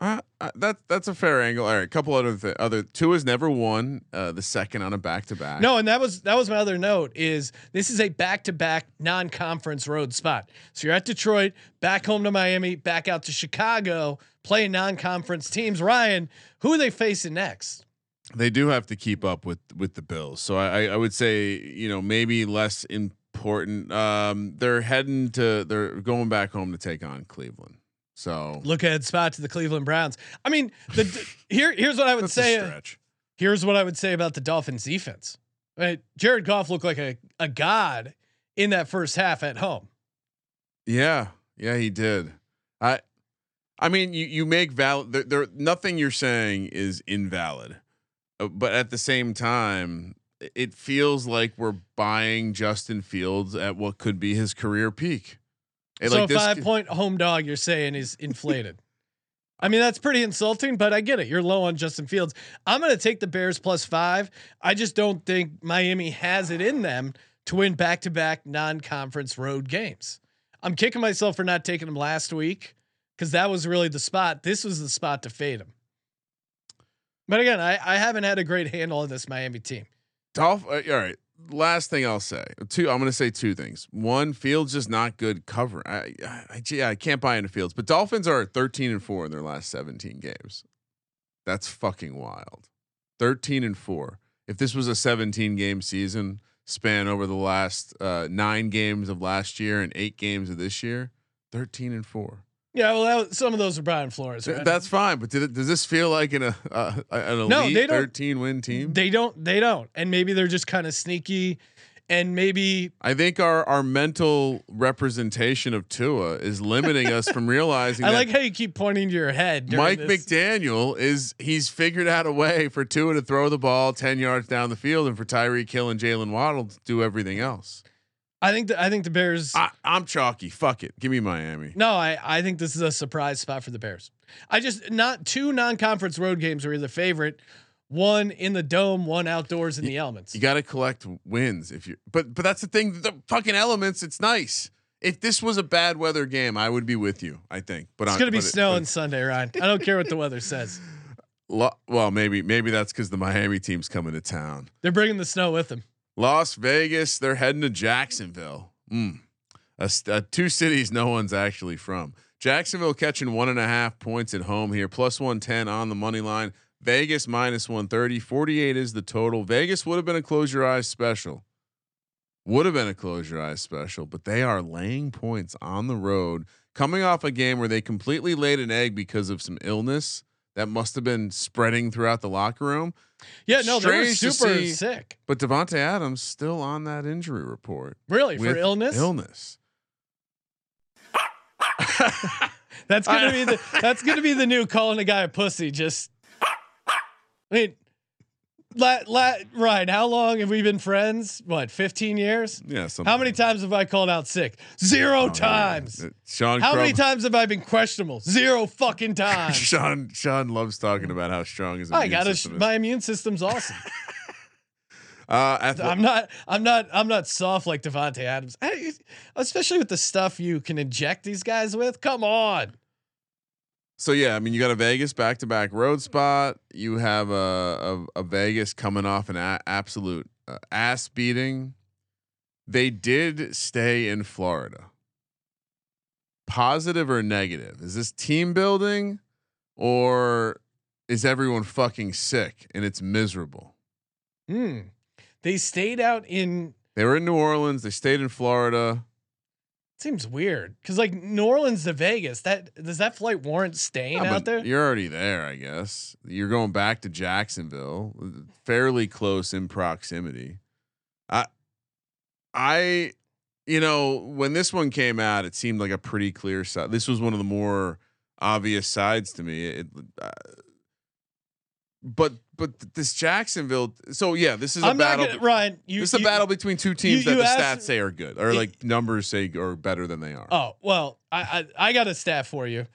Uh, uh, that that's a fair angle. All right, a couple other th- other two has never won uh, the second on a back to back. No, and that was that was my other note is this is a back to back non conference road spot. So you're at Detroit, back home to Miami, back out to Chicago, playing non conference teams. Ryan, who are they facing next? they do have to keep up with with the Bills. So I I would say you know maybe less important. Um, they're heading to they're going back home to take on Cleveland. So Look ahead spot to the Cleveland Browns. I mean, the here here's what I would say. stretch. Here's what I would say about the Dolphins defense. Right? Jared Goff looked like a, a god in that first half at home. Yeah, yeah, he did. I I mean, you you make valid. There, there nothing you're saying is invalid, Uh, but at the same time, it feels like we're buying Justin Fields at what could be his career peak. And so like five point home dog, you're saying is inflated. I mean, that's pretty insulting, but I get it. You're low on Justin Fields. I'm going to take the Bears plus five. I just don't think Miami has it in them to win back to back non conference road games. I'm kicking myself for not taking them last week because that was really the spot. This was the spot to fade them. But again, I, I haven't had a great handle on this Miami team. Dolph. Uh, all right. Last thing I'll say. Two. I'm going to say two things. One, Fields just not good cover. I, I, yeah, I can't buy into Fields. But Dolphins are 13 and four in their last 17 games. That's fucking wild. 13 and four. If this was a 17 game season span over the last uh, nine games of last year and eight games of this year, 13 and four. Yeah, well, that some of those are Brian Flores. Right? That's fine. But did it, does this feel like an, uh, uh, an elite No, they don't- 13 win team? They don't. They don't. And maybe they're just kind of sneaky, and maybe I think our our mental representation of Tua is limiting us from realizing I like how you keep pointing to your head. Mike this. McDaniel is he's figured out a way for Tua to throw the ball ten yards down the field and for Tyreek Hill and Jaylen Waddle to do everything else. I think. The, I think the Bears. I, I'm chalky. Fuck it. Give me Miami. no, I. I think this is a surprise spot for the Bears. I just not two non-conference road games are either favorite. One in the dome, one outdoors in the elements. You got to collect wins if you. But but that's the thing. The fucking elements. It's nice. If this was a bad weather game, I would be with you. I think. But it's gonna be snowing Sunday, Ryan. I don't care what the weather says. Lo- well, maybe maybe that's because the Miami team's coming to town. They're bringing the snow with them. Las Vegas, they're heading to Jacksonville. Mm. A st- uh, two cities no one's actually from. Jacksonville catching one and a half points at home here, plus 110 on the money line. Vegas minus 130. 48 is the total. Vegas would have been a close your eyes special. Would have been a close your eyes special, but they are laying points on the road, coming off a game where they completely laid an egg because of some illness that must have been spreading throughout the locker room. Yeah, no, they were super see- sick. But Davante Adams still on that injury report. Really, for illness. Illness. That's gonna be the that's gonna be the new calling a guy a pussy. Just, I mean, la, la, Ryan, how long have we been friends? What, fifteen years? Yeah. Something. How many times have I called out sick? Zero Oh, times. Uh, Sean. How many times have I been questionable? Zero fucking times. Sean. Sean loves talking about how strong his. I immune got is. My immune system's awesome. Uh, ath- I'm not. I'm not. I'm not soft like Davante Adams. I- especially with the stuff you can inject these guys with. Come on. So yeah, I mean, you got a Vegas back-to-back road spot. You have a a, a Vegas coming off an a- absolute uh, ass beating. They did stay in Florida. Positive or negative? Is this team building, or is everyone fucking sick and it's miserable? Hmm. They stayed out in They were in New Orleans. They stayed in Florida. Seems weird because like New Orleans to Vegas, that does that flight warrant staying Yeah, out there? You're already there, I guess. You're going back to Jacksonville, fairly close in proximity. I, I, you know, when this one came out, it seemed like a pretty clear side. This was one of the more obvious sides to me. It, uh, but but this Jacksonville. So yeah, this is a I'm not battle. gonna, Ryan. You, this is a you- battle between two teams you that the asked- stats say are good, or like numbers say are better than they are. Oh well, I, I I got a stat for you.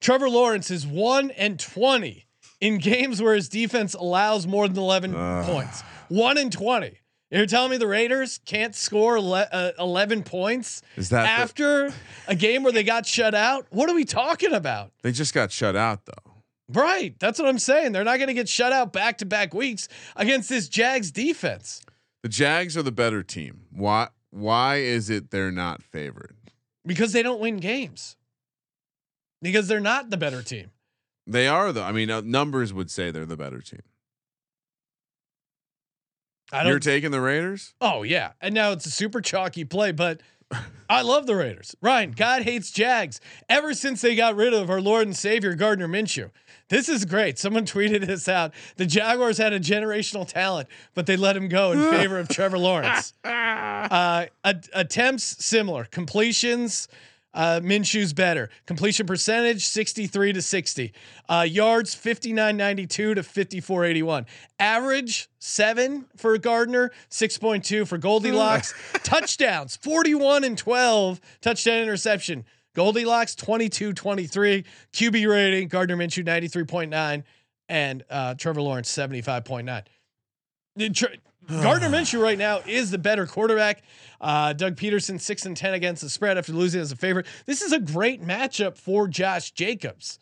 Trevor Lawrence is one and twenty in games where his defense allows more than eleven Ugh. points. One and twenty. You're telling me the Raiders can't score ele- uh, eleven points Is that the- after a game where they got shut out? What are we talking about? they just got shut out though. Right. That's what I'm saying. They're not going to get shut out back to back weeks against this Jags defense The Jags are the better team. Why? Why is it they're not favored? because they don't win games. Because they're not the better team. They are though. I mean, uh, numbers would say they're the better team. I You're taking the Raiders. oh yeah, and now it's a super chalky play, but I love the Raiders. Ryan, God hates Jags ever since they got rid of our Lord and Savior Gardner Minshew. This is great. Someone tweeted this out. The Jaguars had a generational talent, but they let him go in favor of Trevor Lawrence. Uh, a- attempts similar, completions Uh, Minshew's better. Completion percentage 63 to 60. Uh, yards 59.92 to 54.81. Average seven for Gardner, 6.2 for Goldilocks. Touchdowns 41 and 12. Touchdown interception. Goldilocks 22 23. QB rating Gardner Minshew 93.9 and uh, Trevor Lawrence 75.9. The tr- Gardner Minshew right now is the better quarterback. Uh, Doug Pederson six and ten against the spread after losing as a favorite. This is a great matchup for Josh Jacobs.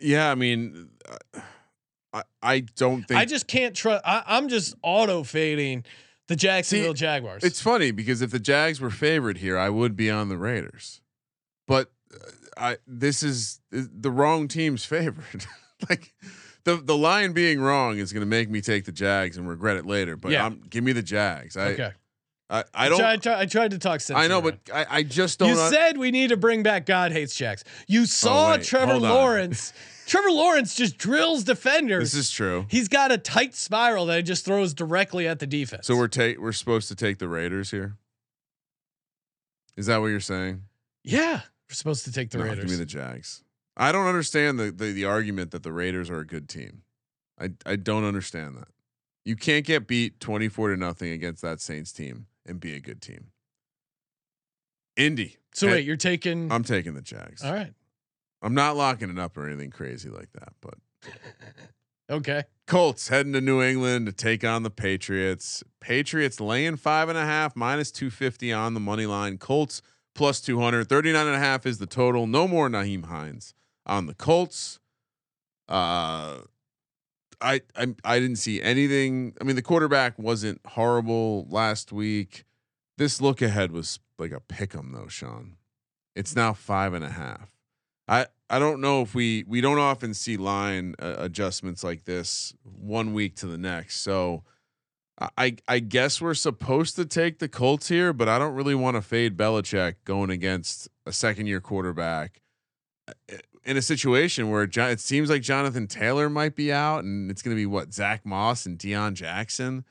Yeah, I mean, uh, I I don't think I just can't trust. I'm just auto fading the Jacksonville Jaguars. It's funny because if the Jags were favored here, I would be on the Raiders. But uh, I this is the wrong team's favored. like the the line being wrong is going to make me take the Jags and regret it later. But Yeah. I'm, give me the Jags. I okay. I, I I, don't. tried, I tried to talk sense. I know, but I, I just don't. you un- said we need to bring back God hates Jacks. You oh, saw wait, Trevor. Lawrence. Trevor Lawrence just drills defenders. this is true. He's got a tight spiral that he just throws directly at the defense. So we're take we're supposed to take the Raiders here. Is that what you're saying? yeah, we're supposed to take the No, Raiders. Give me the Jags. I don't understand the, the the argument that the Raiders are a good team. I I don't understand that. You can't get beat 24 to nothing against that Saints team and be a good team. Indy. so Hey, wait, you're taking. I'm taking the Jags. all right. I'm not locking it up or anything crazy like that, but Okay. Colts heading to New England to take on the Patriots. Patriots laying five and a half, minus 250 on the money line. Colts plus 200. 39 and a half is the total. No more Nyheim Hines on the Colts. Uh, I, I I didn't see anything. I mean, the quarterback wasn't horrible last week. This look ahead was like a pick 'em though, Sean. It's now five and a half. I I don't know if we we don't often see line uh, adjustments like this one week to the next. So I I guess we're supposed to take the Colts here, but I don't really want to fade Belichick going against a second year quarterback uh, in a situation where Jo- it seems like Jonathan Taylor might be out, and it's going to be what Zack Moss and Deon Jackson.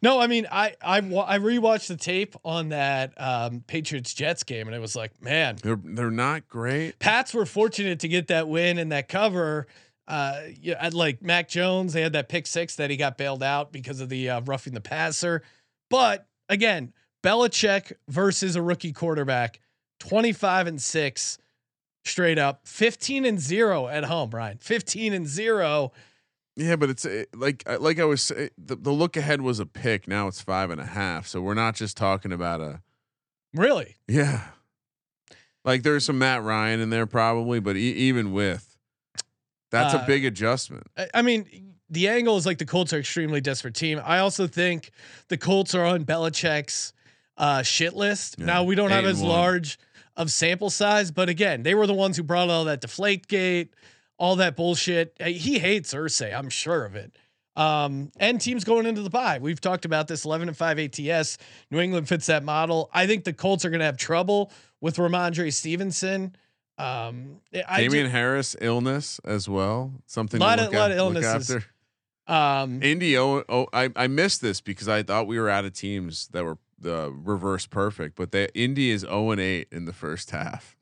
No, I mean, I I I rewatched the tape on that um, Patriots Jets game, and it was like, man, They're they're not great. Pats were fortunate to get that win and that cover. Uh, yeah, I'd like Mac Jones, they had that pick six that he got bailed out because of the uh, roughing the passer. But again, Belichick versus a rookie quarterback, twenty five and six, straight up, fifteen and zero at home. Brian, fifteen and zero. Yeah, but it's uh, like like I was say, the, the look ahead was a pick. Now it's five and a half. So we're not just talking about a Really? yeah. Like there's some Matt Ryan in there probably, but e- even with that's Uh, a big adjustment. I, I mean, the angle is like the Colts are extremely desperate team. I also think the Colts are on Belichick's uh, shit list. Yeah, Now we don't have eight and as one. large of sample size, but again, they were the ones who brought all that deflate gate, all that bullshit. Uh, He hates Irsay, I'm sure of it. Um, and teams going into the bye. We've talked about this 11 and 5 ATS. New England fits that model. I think the Colts are going to have trouble with Rhamondre Stevenson. Um, I Damien ju- Harris illness as well. Something Lot to of- look, lot of look illnesses. after. um, Indy, oh, oh, I I missed this because I thought we were out of teams that were the reverse perfect, but they Indy is zero and eight in the first half.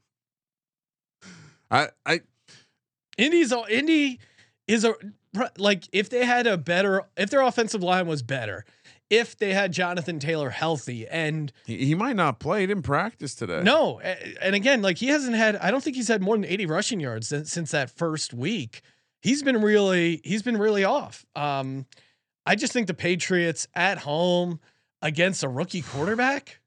I I Indy's Indy is a like if they had a better if their offensive line was better, if they had Jonathan Taylor healthy and he, he might not play. He didn't practice today. no, and again like he hasn't had I don't think he's had more than 80 rushing yards since, since that first week. He's been really he's been really off. Um I just think the Patriots at home against a rookie quarterback,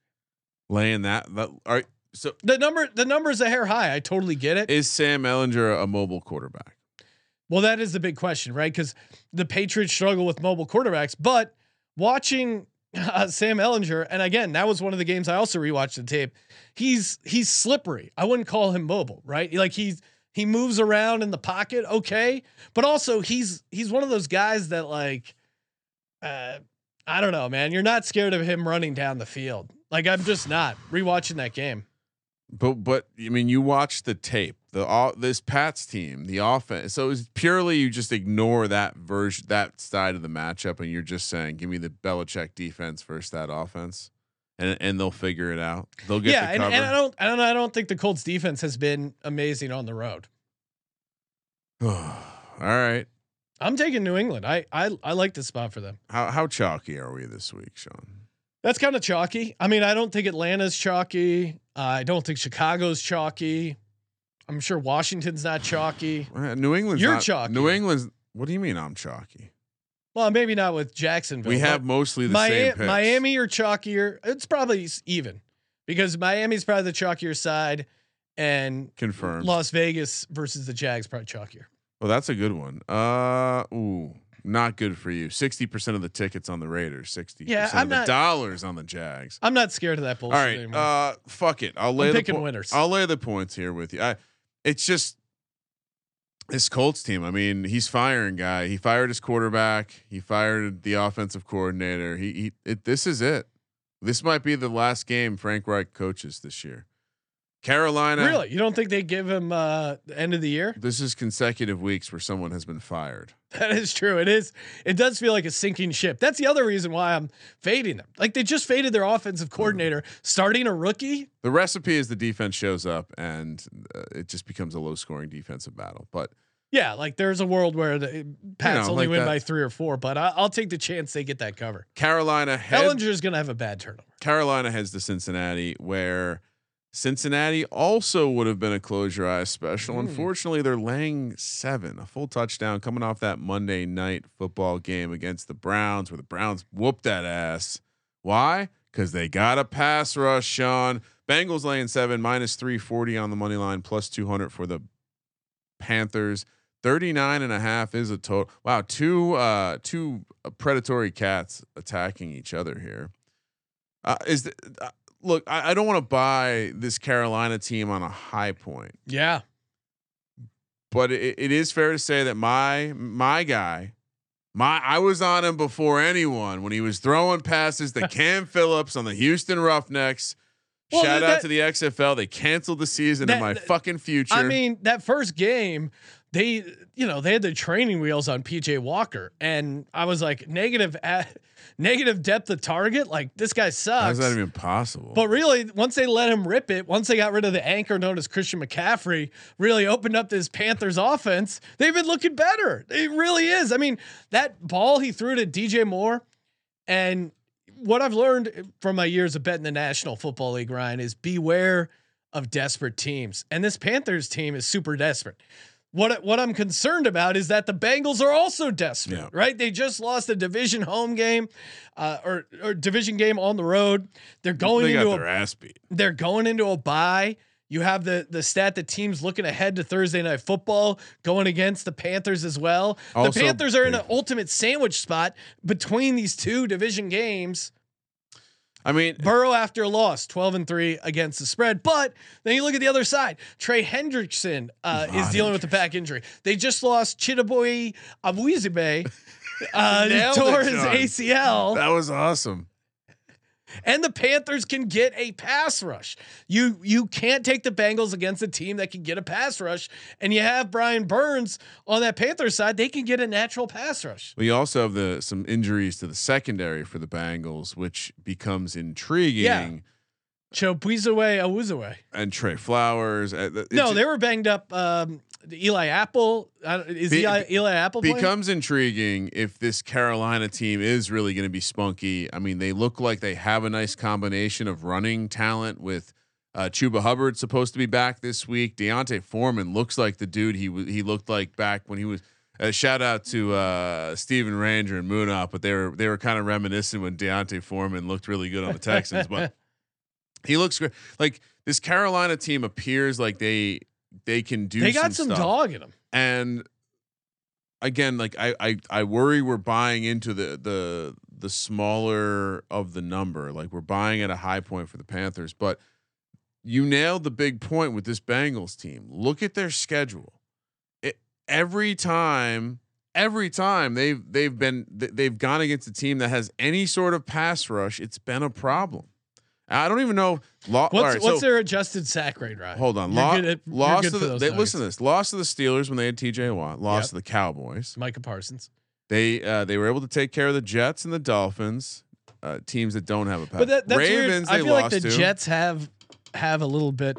laying that. that are, so the number the number is a hair high. I totally get it. is Sam Ehlinger a mobile quarterback? Well, that is the big question, right? Because the Patriots struggle with mobile quarterbacks, but watching uh, Sam Ehlinger, and again, that was one of the games I also rewatched the tape. He's he's slippery. I wouldn't call him mobile, right? Like he's he moves around in the pocket, okay, but also he's he's one of those guys that like, uh, I don't know, man. You're not scared of him running down the field. Like I'm just not rewatching that game. But but I mean, you watch the tape. The all this Pats team, the offense. So it's purely you just ignore that version, that side of the matchup, and you're just saying, give me the Belichick defense versus that offense. and and they'll figure it out. They'll get yeah, the and, cover. and I don't, I don't, I don't think the Colts defense has been amazing on the road. All right. I'm taking New England. I, I, I like the spot for them. How how chalky are we this week, Sean? That's kind of chalky. I mean, I don't think Atlanta's chalky. Uh, I don't think Chicago's chalky. I'm sure Washington's not chalky. New England's You're not- chalky. New England's. What do you mean I'm chalky? Well, maybe not with Jacksonville. We have mostly the Mia- same picks. Miami or chalkier. It's probably even because Miami's probably the chalkier side, and confirmed. Las Vegas versus the Jags probably chalkier. Well, that's a good one. Uh, ooh, not good for you. Sixty percent of the tickets on the Raiders. Sixty Yeah, percent I'm of the not- dollars on the Jags. I'm not scared of that bullshit All right, anymore. uh, fuck it. I'll lay the picking po- winners. I'll lay the points here with you. I, it's just this Colts team. I mean, he's firing guy. He fired his quarterback. He fired the offensive coordinator. He, he it, this is it. This might be the last game Frank Reich coaches this year. Carolina. really, you don't think they give him uh, the end of the year? This is consecutive weeks where someone has been fired. That is true. It is. It does feel like a sinking ship. That's the other reason why I'm fading them. Like they just faded their offensive coordinator, starting a rookie. The recipe is the defense shows up and uh, it just becomes a low scoring defensive battle. But Yeah, like there's a world where the Pats know, only like win by three or four, but I, I'll take the chance they get that cover. Carolina Ehlinger's gonna have a bad turnover. Carolina heads to Cincinnati, where Cincinnati also would have been a close your eyes special. Mm. Unfortunately, they're laying seven, a full touchdown coming off that Monday night football game against the Browns, where the Browns whooped that ass. Why? Because they got a pass rush, Sean. Bengals laying seven, minus 340 on the money line, plus 200 for the Panthers. 39 and a half is a total. Wow, two uh two predatory cats attacking each other here. Uh, is the, uh, look, I, I don't want to buy this Carolina team on a high point, Yeah, but it, it is fair to say that my my guy, my I was on him before anyone when he was throwing passes to Cam Phillips on the Houston Roughnecks. Well, Shout that- out to the XFL. They canceled the season That- in my that- fucking future. I mean that first game, they you know they had the training wheels on PJ Walker, and I was like negative at negative depth of target. Like this guy sucks. how's that even possible? But really, once they let him rip it, once they got rid of the anchor known as Christian McCaffrey, really opened up this Panthers offense. They've been looking better. It really is. I mean, that ball he threw to DJ Moore, and what I've learned from my years of betting the National Football League, Ryan, is beware of desperate teams. And this Panthers team is super desperate. What what I'm concerned about is that the Bengals are also desperate, Yeah. right? They just lost a division home game, uh, or or division game on the road. They're going they got into their a ass beat. they're going into a bye. You have the the stat that teams looking ahead to Thursday night football going against the Panthers as well. Also the Panthers are in an ultimate sandwich spot between these two division games. I mean, Burrow after a loss, 12 and 3 against the spread. But then you look at the other side. Trey Hendrickson uh, is dealing with the back injury. They just lost Chidaboy Abuizibe. Uh, tore his ACL, that was awesome. And the Panthers can get a pass rush. You you can't take the Bengals against a team that can get a pass rush, and you have Brian Burns on that Panthers side. They can get a natural pass rush. We also have the some injuries to the secondary for the Bengals, which becomes intriguing. Chobuizue Awuziwe. And Trey Flowers. uh, th- No, they were banged up. Um, Eli Apple uh, is Be- Eli, Eli Apple playing? becomes intriguing if this Carolina team is really going to be spunky. I mean, they look like they have a nice combination of running talent with uh, Chuba Hubbard supposed to be back this week. D'Onta Foreman looks like the dude he w- he looked like back when he was. Uh, shout out to uh, Steven Ranger and Moonop, but they were they were kind of reminiscent when D'Onta Foreman looked really good on the Texans, but he looks great. Like this Carolina team appears like they they can do. they got some, stuff dog in them. and again like I, I i worry we're buying into the the the smaller of the number like we're buying at a high point for the panthers but you nailed the big point with this bengals team look at their schedule it, every time every time they've they've been they've gone against a team that has any sort of pass rush it's been a problem i don't even know lo- What's right, what's so- their adjusted sack rate, right? Hold on. Lo- at- to the, they, listen to this. Lost to the Steelers when they had TJ Watt. Lost Yep. to the Cowboys. Micah Parsons. They uh, they were able to take care of the Jets and the Dolphins. uh, teams that don't have a pass. But that, that's weird. Ravens, I they feel like the to. Jets have have a little bit.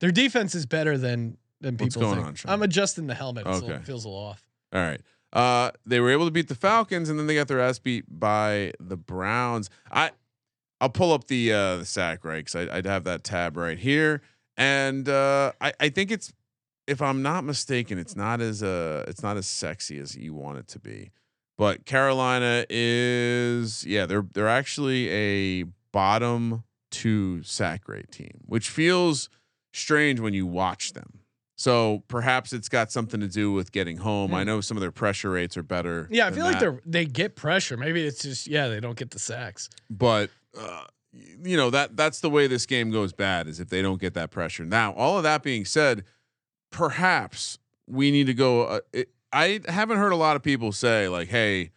Their defense is better than than people What's going think. on, I'm adjusting the helmet. Okay. feels a little off. All right. Uh, they were able to beat the Falcons, and then they got their ass beat by the Browns. I, I'll pull up the uh, the sack right because I'd have that tab right here, and uh, I I think it's if I'm not mistaken, it's not as uh it's not as sexy as you want it to be, but Carolina is yeah they're they're actually a bottom two sack rate team, which feels strange when you watch them. So perhaps it's got something to do with getting home. I Hmm. know some of their pressure rates are better. Yeah, I feel like they're they get pressure. Maybe it's just yeah they don't get the sacks. but uh, you know that that's the way this game goes bad is if they don't get that pressure. Now, all of that being said, perhaps we need to go. Uh, it, I haven't heard a lot of people say like, "Hey,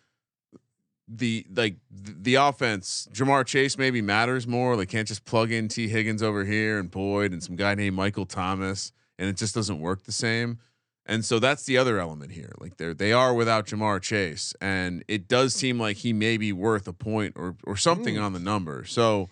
the like the offense, Ja'Marr Chase maybe matters more. They can't just plug in Tee Higgins over here and Boyd and some guy named Michael Thomas, and it just doesn't work the same." And so that's the other element here. Like they're they are without Ja'Marr Chase, and it does seem like he may be worth a point or or something on the number. So,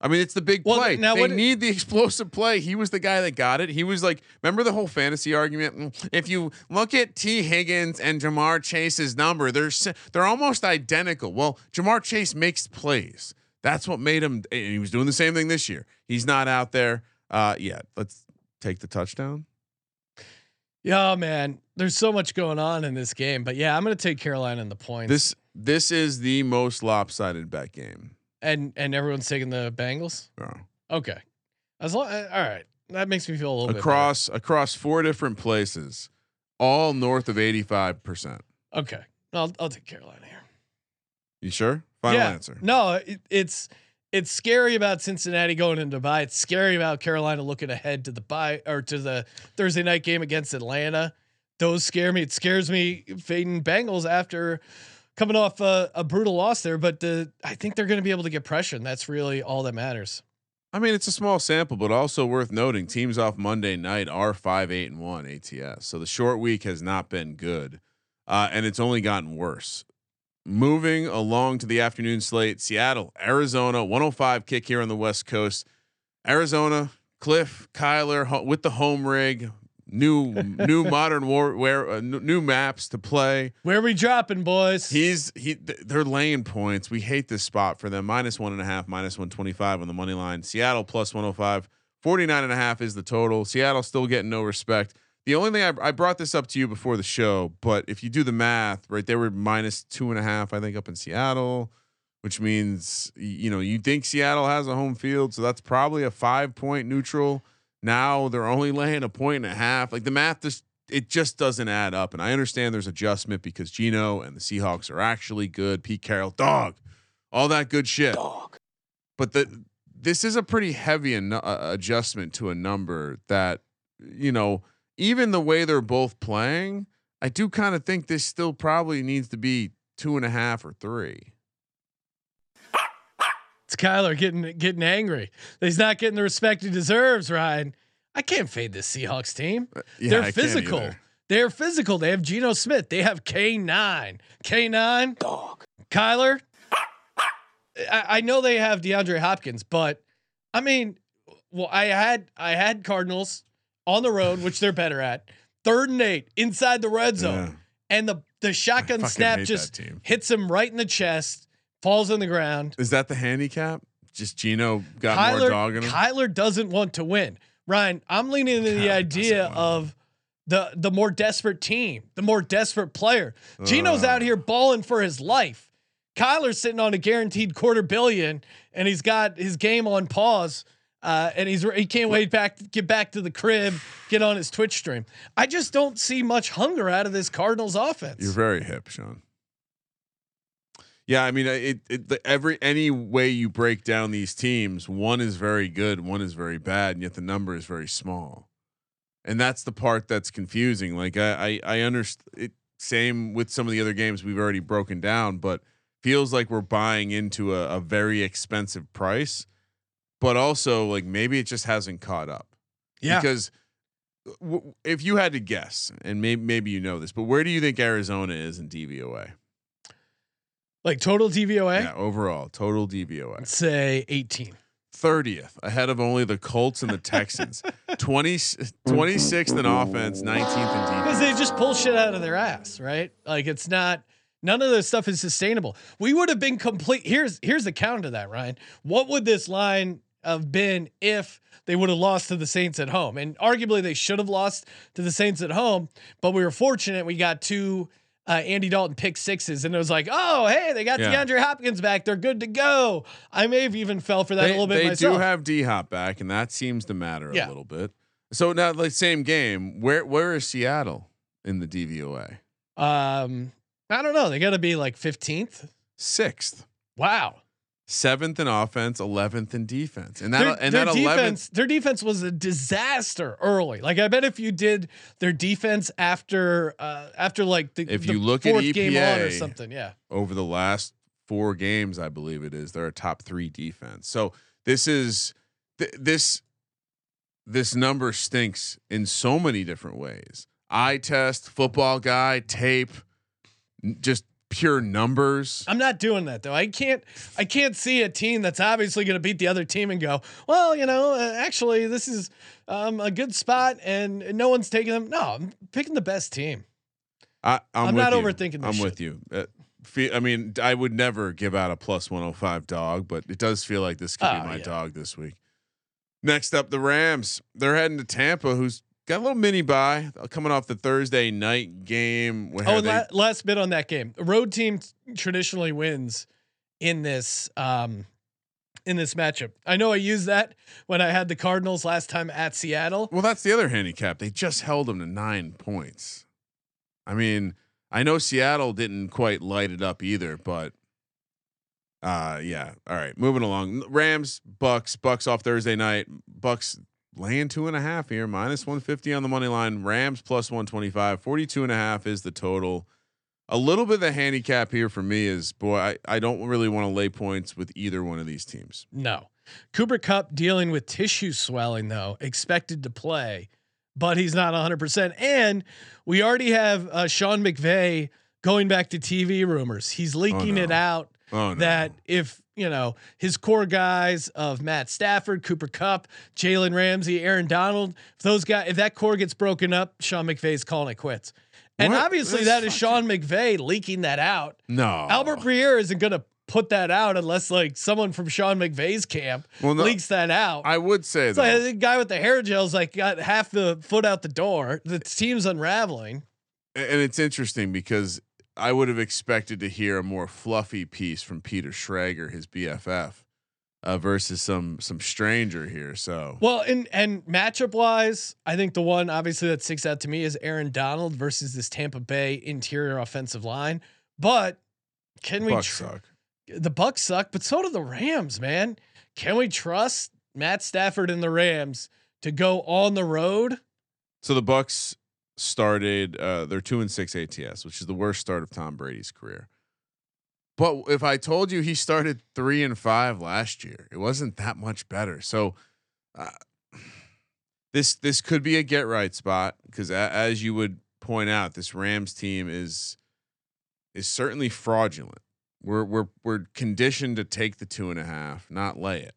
I mean, it's the big Well, play. now they need the explosive play. He was the guy that got it. He was like, remember the whole fantasy argument? Mm, If you look at Tee Higgins and Ja'Marr Chase's number, they're they're almost identical. Well, Ja'Marr Chase makes plays. That's what made him. And he was doing the same thing this year. He's not out there uh, yet. Let's take the touchdown. Yeah, man. There's so much going on in this game, but yeah, I'm gonna take Carolina in the points. This this is the most lopsided bet game. and and everyone's taking the Bengals. Oh. Okay, as long eh, all right, that makes me feel a little bit across across four different places, all north of eighty five percent. Okay, I'll I'll take Carolina here. You sure? Final yeah. answer. No, it, it's it's scary about Cincinnati going into bye. It's scary about Carolina looking ahead to the bye or to the Thursday night game against Atlanta. Those scare me. It scares me fading Bengals after coming off a, a brutal loss there. But the I think they're going to be able to get pressure, and that's really all that matters. I mean, it's a small sample, but also worth noting. Teams off Monday night are five, eight, and one ATS. So the short week has not been good, uh, and it's only gotten worse. Moving along to the afternoon slate, Seattle, Arizona, 105 kick here on the West Coast. Arizona, Cliff, Kyler ho- with the home rig, new new modern war where uh, new maps to play. Where are we dropping, boys? He's he. th- They're laying points. We hate this spot for them. Minus one and a half, minus one twenty five on the money line. Seattle plus one hundred five. 49 and a half is the total. Seattle still getting no respect. The only thing I, I brought this up to you before the show, but if you do the math, right, they were minus two and a half, I think, up in Seattle, which means you know you think Seattle has a home field, so that's probably a five point neutral. Now they're only laying a point and a half. Like the math just it just doesn't add up. And I understand there's adjustment because Geno and the Seahawks are actually good. Pete Carroll, dog, all that good shit. Dog. But the this is a pretty heavy an- uh, adjustment to a number that you know even the way they're both playing. I do kind of think this still probably needs to be two and a half or three. It's Kyler getting getting angry. He's not getting the respect he deserves, Ryan. I can't fade this Seahawks team. Uh, Yeah, They're I physical. They're physical. They have Geno Smith. They have K9. K9. Dog. Kyler. I, I know they have DeAndre Hopkins, but I mean, well, I had I had Cardinals on the road, which they're better at. Third and eight inside the red zone, Yeah. and the the shotgun snap just hits him right in the chest, falls on the ground. Is that the handicap? Just Geno got more dog in him. Kyler doesn't want to win. Ryan, I'm leaning into the Kyler idea doesn't want to of the the more desperate team, the more desperate player. Geno's out here balling for his life. Kyler's sitting on a guaranteed quarter billion, and he's got his game on pause. Uh, and he's he can't wait back to get back to the crib, get on his Twitch stream. I just don't see much hunger out of this Cardinals offense. You're very hip, Sean. Yeah, I mean, it, it the, every any way you break down these teams, one is very good, one is very bad, and yet the number is very small, and that's the part that's confusing. Like I, I, I understand. Same with some of the other games we've already broken down, but feels like we're buying into a, a very expensive price, but also like maybe it just hasn't caught up. yeah, Because uh, w- if you had to guess, and maybe maybe you know this, but where do you think Arizona is in DVOA? Like total DVOA? Yeah, overall total DVOA. Say 18. 30th ahead of only the Colts and the Texans. 20, 26th in offense, 19th in defense. Because they just pull shit out of their ass, right? Like it's not none of this stuff is sustainable. We would have been complete. Here's here's the counter to that, Ryan. What would this line have been if they would have lost to the Saints at home? And arguably they should have lost to the Saints at home, but we were fortunate we got two uh, Andy Dalton pick sixes, and it was like, oh, hey, they got Yeah. DeAndre Hopkins back. They're good to go. I may have even fell for that They, a little bit they myself. do have D Hop back, and that seems to matter Yeah. a little bit. So now, like same game. Where where is Seattle in the DVOA? um, I don't know. They got to be like 15th. Sixth, Wow. Seventh in offense, eleventh in defense, and that their, and their that defense, eleventh. their defense was a disaster early. Like I bet if you did their defense after uh after like the If the you look at fourth game on or something, yeah. over the last four games, I believe it is. They're a top three defense. So this is th- this this number stinks in so many different ways. Eye test, football guy, tape, just pure numbers. I'm not doing that though. I can't I can't see a team that's obviously going to beat the other team and go, well, you know, uh, actually this is um, a good spot and no one's taking them. No, I'm picking the best team. I, I'm, I'm not you. overthinking this I'm shit. with you. Uh, fe- I mean, I would never give out a plus 105 dog, but it does feel like this could Oh, be my yeah. dog this week. Next up, the Rams. They're heading to Tampa, who's got a little mini bye coming off the Thursday night game. Oh, la- last bit on that game. A road team t- traditionally wins in this um in this matchup. I know I used that when I had the Cardinals last time at Seattle. well, that's the other handicap. They just held them to nine points. I mean, I know Seattle didn't quite light it up either, but uh yeah. All right, moving along. Rams, Bucks, Bucks off Thursday night. Bucks laying two and a half here, minus 150 on the money line. Rams plus 125. 42 and a half is the total. A little bit of the handicap here for me is boy, I, I don't really want to lay points with either one of these teams. No. Cooper Kupp dealing with tissue swelling though, expected to play, but he's not 100%. And we already have uh, Sean McVay going back to TV rumors. He's leaking no. it out Oh no. that if you know his core guys of Matt Stafford, Cooper Kupp, Jalen Ramsey, Aaron Donald, if those guys, if that core gets broken up, Sean McVay's calling it quits. And What? obviously, That's that is Sean McVay leaking that out. no. Albert Breer isn't going to put that out unless like someone from Sean McVay's camp Well, no, leaks that out. I would say it's though, like the guy with the hair gel's like got half the foot out the door. The team's unraveling. and it's interesting because I would have expected to hear a more fluffy piece from Peter Schrager, his BFF, uh, versus some some stranger here. So Well, and and matchup wise, I think the one obviously that sticks out to me is Aaron Donald versus this Tampa Bay interior offensive line. But can we? Bucks tr- suck. The Bucks suck, but so do the Rams, man. Can we trust Matt Stafford and the Rams to go on the road? So the Bucks started uh, their two and six ATS, which is the worst start of Tom Brady's career. But if I told you he started three and five last year, it wasn't that much better. So uh, this this could be a get right spot because as you would point out, this Rams team is is certainly fraudulent. We're we're we're conditioned to take the two and a half, not lay it.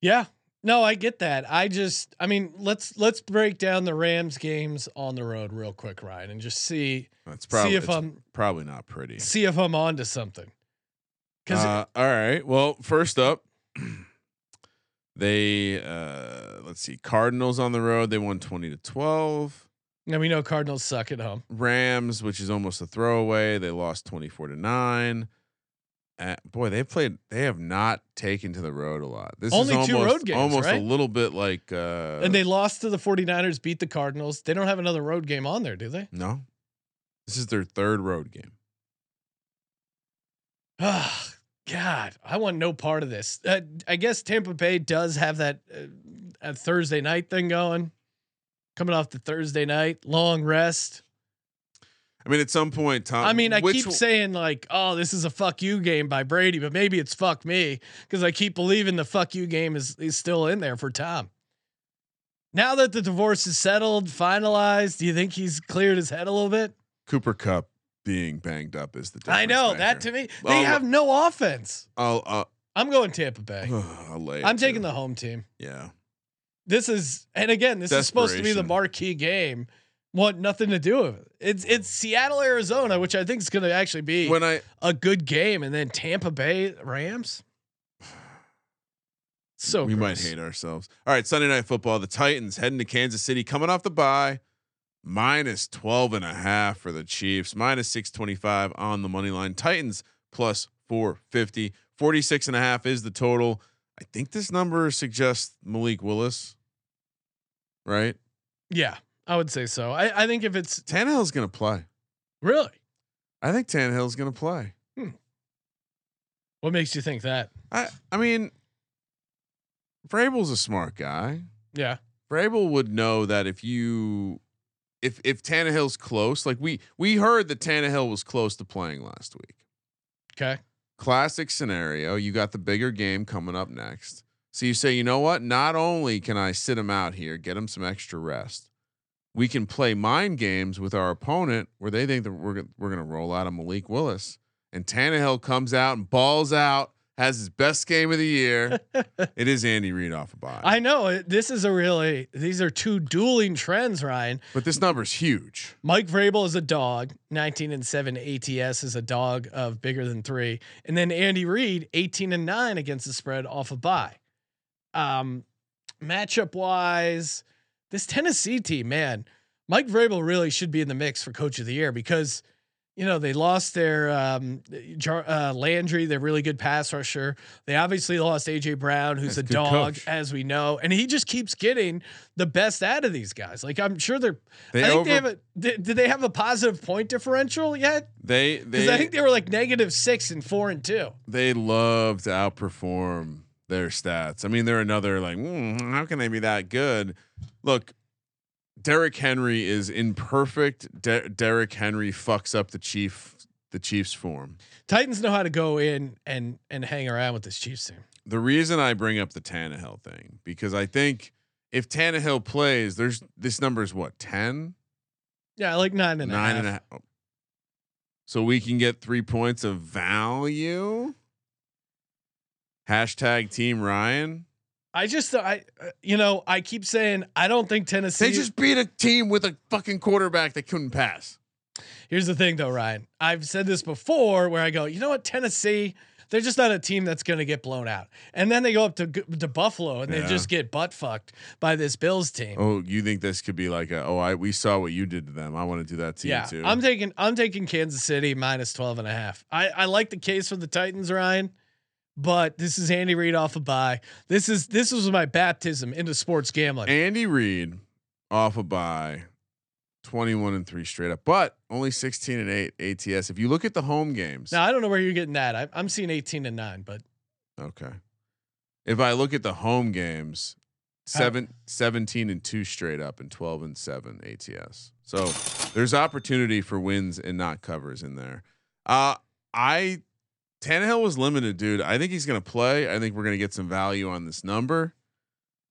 Yeah. No, I get that. I just I mean, let's let's break down the Rams games on the road real quick, Ryan, and just see That's probably if it's I'm- probably not pretty. see if I'm onto something. Uh, all right. Well, first up, they uh, let's see, Cardinals on the road. They won twenty to twelve. now we know Cardinals suck at home. Rams, which is almost a throwaway, they lost twenty four to nine. Uh, boy, they played. They have not taken to the road a lot. This Only is two almost, road games, almost right? a little bit like. Uh, and they lost to the 49ers, beat the Cardinals. They don't have another road game on there, do they? no, this is their third road game. Ah, God, I want no part of this. Uh, I guess Tampa Bay does have that uh, a Thursday night thing going. Coming off the Thursday night long rest. I mean, at some point, Tom. I mean, I keep w- saying like, "Oh, this is a fuck you game by Brady," but maybe it's fuck me because I keep believing the fuck you game is is still in there for Tom. Now that the divorce is settled, finalized, do you think he's cleared his head a little bit? Cooper Kupp being banged up is the I know maker. that to me. They Oh, have no offense. I'll, uh, I'm going Tampa Bay. I'll lay I'm taking the home team. yeah. This is, and again, this is supposed to be the marquee game. Want nothing to do with it. It's it's Seattle, Arizona, which I think is going to actually be When I a good game, and then Tampa Bay Rams. So we might hate ourselves. All right, Sunday night football. The Titans heading to Kansas City, coming off the bye. Minus 12 and a half for the Chiefs, minus 625 on the money line. Titans plus 450. 46 and a half is the total. I think this number suggests Malik Willis, right? Yeah, I would say so. I, I think if it's Tannehill's going to play. really, I think Tannehill's going to play. Hmm. what makes you think that? I I mean, Vrabel's a smart guy. Yeah, Vrabel would know that if you if if Tannehill's close, like we we heard that Tannehill was close to playing last week. okay. Classic scenario. You got the bigger game coming up next. So you say, you know what? Not only can I sit him out here, get him some extra rest, we can play mind games with our opponent where they think that we're we're gonna roll out a Malik Willis, and Tannehill comes out and balls out, has his best game of the year. it is Andy Reid off a bye, I know this is a really these are two dueling trends, Ryan. but this number's huge. Mike Vrabel is a dog, 19 and 7 ATS is a dog of bigger than 3. And then Andy Reid 18 and 9 against the spread off a bye. Um matchup wise, this Tennessee team, man, Mike Vrabel really should be in the mix for coach of the year because you know, they lost their um, Jar- uh, Landry, their really good pass rusher. They obviously lost AJ Brown, who's That's a dog, coach. as we know, and he just keeps getting the best out of these guys. Like I'm sure they're. They I think over- they have a. Did, did they have a positive point differential yet? They Because they I think they were like negative six and four and two. they love to outperform their stats. I mean, they're another like, "Hmm, how can they be that good? Look, Derrick Henry is imperfect. Der- Derrick Henry fucks up the chief, the Chiefs form. Titans know how to go in and and hang around with this Chiefs team. The reason I bring up the Tannehill thing because I think if Tannehill plays, there's this number is what 10, Yeah, like nine and a half. and a half. So we can get three points of value. Hashtag Team Ryan. I just I you know I keep saying I don't think Tennessee. They just beat a team with a fucking quarterback that couldn't pass. Here's the thing, though, Ryan. I've said this before, where I go, you know what, Tennessee, they're just not a team that's going to get blown out. And then they go up to to Buffalo and Yeah. they just get butt fucked by this Bills team. Oh, you think this could be like a, oh, I we saw what you did to them. I want to do that to yeah, you too. I'm taking I'm taking Kansas City minus 12 and a half. I I like the case for the Titans, Ryan. But this is Andy Reid off a bye. This is this was my baptism into sports gambling. Andy Reid off a bye, 21 and 3 straight up, but only 16 and 8 ATS. If you look at the home games. now I don't know where you're getting that. I, I'm seeing 18 and nine, but okay. If I look at the home games, seven, 17 and 2 straight up and 12 and 7 ATS. So there's opportunity for wins and not covers in there. Uh I Tannehill was limited, dude. I think he's gonna play. I think we're gonna get some value on this number.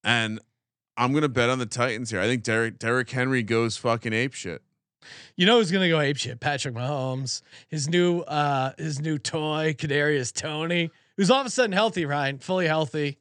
And I'm gonna bet on the Titans here. I think Derek Derrick Henry goes fucking ape shit. You know who's gonna go ape shit? Patrick Mahomes. His new uh his new toy, Kadarius Toney, who's all of a sudden healthy, Ryan, fully healthy.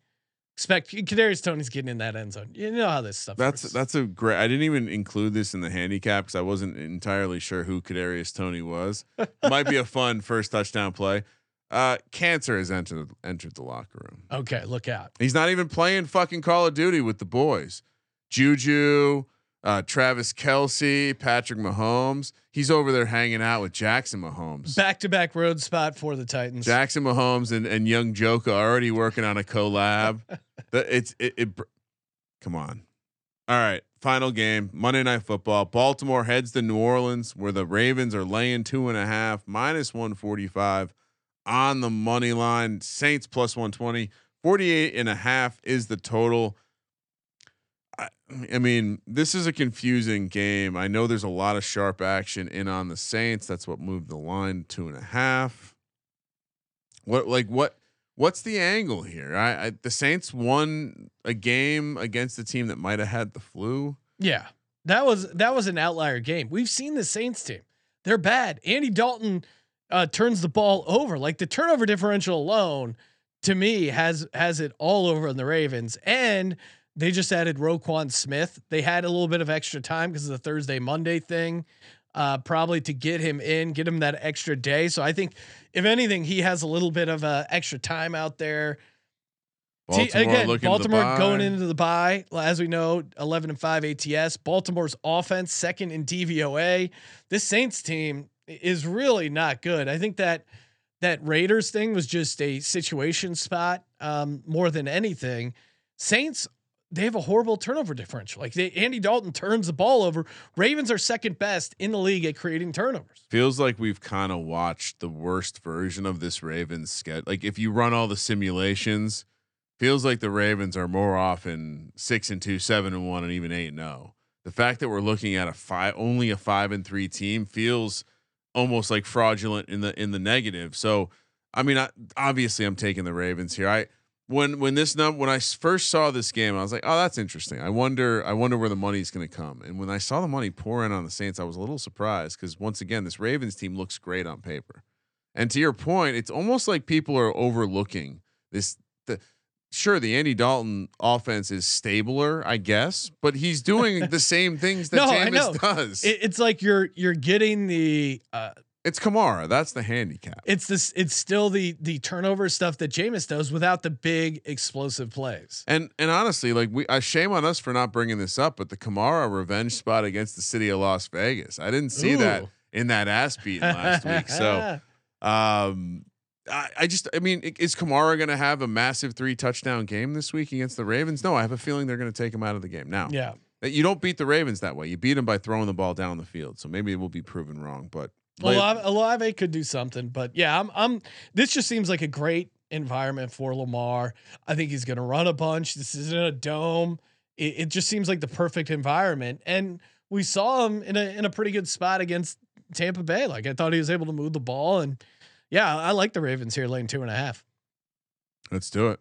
Expect Kadarius Toney's getting in that end zone. You know how this stuff. That's works. that's a great. I didn't even include this in the handicap because I wasn't entirely sure who Kadarius Toney was. Might be a fun first touchdown play. Uh, cancer has entered entered the locker room. okay. Look out. He's not even playing fucking Call of Duty with the boys. Juju, uh, Travis Kelce, Patrick Mahomes. He's over there hanging out with Jackson Mahomes. Back to back road spot for the Titans. Jackson Mahomes and, and young Joka are already working on a collab. The- it's it, it. Come on. All right. Final game Monday Night Football. Baltimore heads to New Orleans, where the Ravens are laying two and a half, minus 145 on the money line. Saints plus 120. 48 and a half is the total. I, I mean, this is a confusing game. I know there's a lot of sharp action in on the Saints. That's what moved the line two and a half. What like what what's the angle here? I, I the Saints won a game against a team that might have had the flu. Yeah, that was that was an outlier game. We've seen the Saints team. they're bad. Andy Dalton uh, turns the ball over. Like the turnover differential alone, to me, has has it all over on the Ravens. And they just added Roquan Smith. They had a little bit of extra time because of the Thursday Monday thing, uh, probably to get him in, get him that extra day. So I think, if anything, he has a little bit of uh, extra time out there. Baltimore again, Baltimore going into the bye, as we know, eleven and five ATS. Baltimore's offense second in DVOA. This Saints team is really not good. I think that that Raiders thing was just a situation spot um, more than anything. Saints they have a horrible turnover differential. Like they, Andy Dalton turns the ball over. Ravens are second best in the league at creating turnovers. Feels like we've kind of watched the worst version of this Ravens schedule. Like if you run all the simulations, feels like the Ravens are more often six and two, seven and one, and even eight and zero. The fact that we're looking at a five, only a five and three team, feels almost like fraudulent in the in the negative. So, I mean, I, obviously, I'm taking the Ravens here. I when when this num when I first saw this game, I was like, oh, that's interesting. I wonder I wonder where the money's going to come. And when I saw the money pour in on the Saints, I was a little surprised because once again, this Ravens team looks great on paper. And to your point, it's almost like people are overlooking this. The sure the Andy Dalton offense is stabler, I guess, but he's doing the same things that No, I know. Jameis does. It, it's like you're you're getting the uh, it's Kamara. That's the handicap. it's this it's still the the turnover stuff that Jameis does without the big explosive plays. And and honestly, like we, I shame on us for not bringing this up, but the Kamara revenge spot against the city of Las Vegas, I didn't see that in that ass beat last week. So, um, I, I just, I mean, is Kamara going to have a massive three touchdown game this week against the Ravens? No, I have a feeling they're going to take him out of the game. Now, yeah. you don't beat the Ravens that way. You beat them by throwing the ball down the field. So maybe it will be proven wrong, but Olave, Olave could do something, but yeah, I'm I'm this just seems like a great environment for Lamar. I think he's going to run a bunch. This isn't a dome. It, it just seems like the perfect environment, and we saw him in a in a pretty good spot against Tampa Bay. Like I thought he was able to move the ball, and yeah, I like the Ravens here, laying two and a half. let's do it.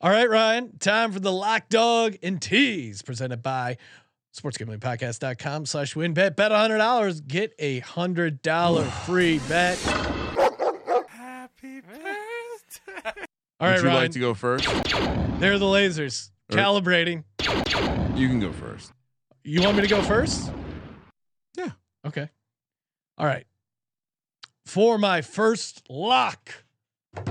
All right, Ryan, time for the lock dog and tease presented by sportsgamblingpodcast.com slash wynnbet. Bet hundred dollars, get a hundred dollar free bet. Happy birthday. All right, Would you Ryan. like to go first? There are the lasers Or- calibrating. You can go first. You want me to go first? Yeah. Okay. All right. For my first lock.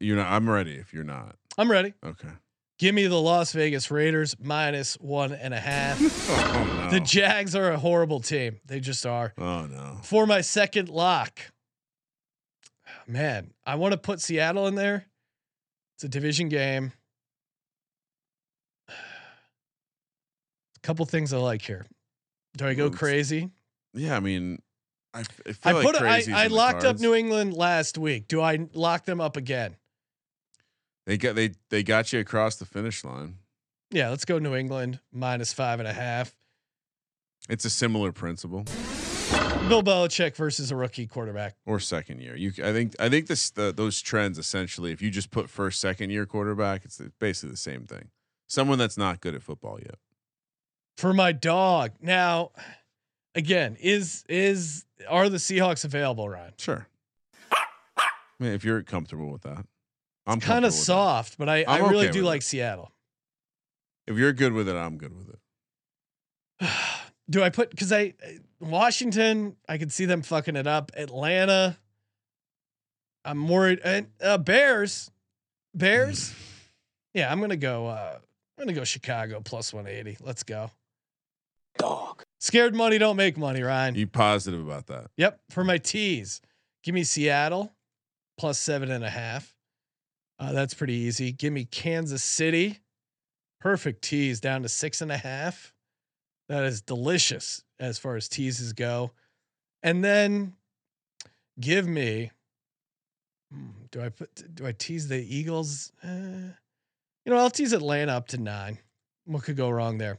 You're not. I'm ready. If you're not, I'm ready. okay. Give me the Las Vegas Raiders minus one and a half. Oh no. The Jags are a horrible team. They just are. oh no. For my second lock, man, I want to put Seattle in there. It's a division game. Couple things I like here. Do I go crazy? Yeah, I mean, I, feel like put I, I locked up. New England last week. Do I lock them up again? They got they they got you across the finish line. Yeah, let's go New England minus five and a half. It's a similar principle Bill Belichick versus a rookie quarterback. or second year. You, I think I think this the, those trends essentially. If you just put first second year quarterback, it's basically the same thing. Someone that's not good at football yet. For my dog. Now, again, is is are the Seahawks available, Ryan? Sure. I mean, if you're comfortable with that, I'm Kind of with that. soft, but I, I really okay do like it. Seattle. If you're good with it, I'm good with it. do I put because I Washington? I could see them fucking it up. Atlanta. I'm worried. And uh, Bears, Bears. yeah, I'm gonna go. Uh, I'm gonna go Chicago plus 180. Let's go. Dog. Scared money don't make money, Ryan. You positive about that? Yep. For my teas, give me Seattle plus seven and a half. Uh, that's pretty easy. Give me Kansas City. Perfect teas down to six and a half. That is delicious as far as teases go. And then give me. hmm, Do I put? Do I tease the Eagles? Uh, you know, I'll tease Atlanta up to nine. What could go wrong there?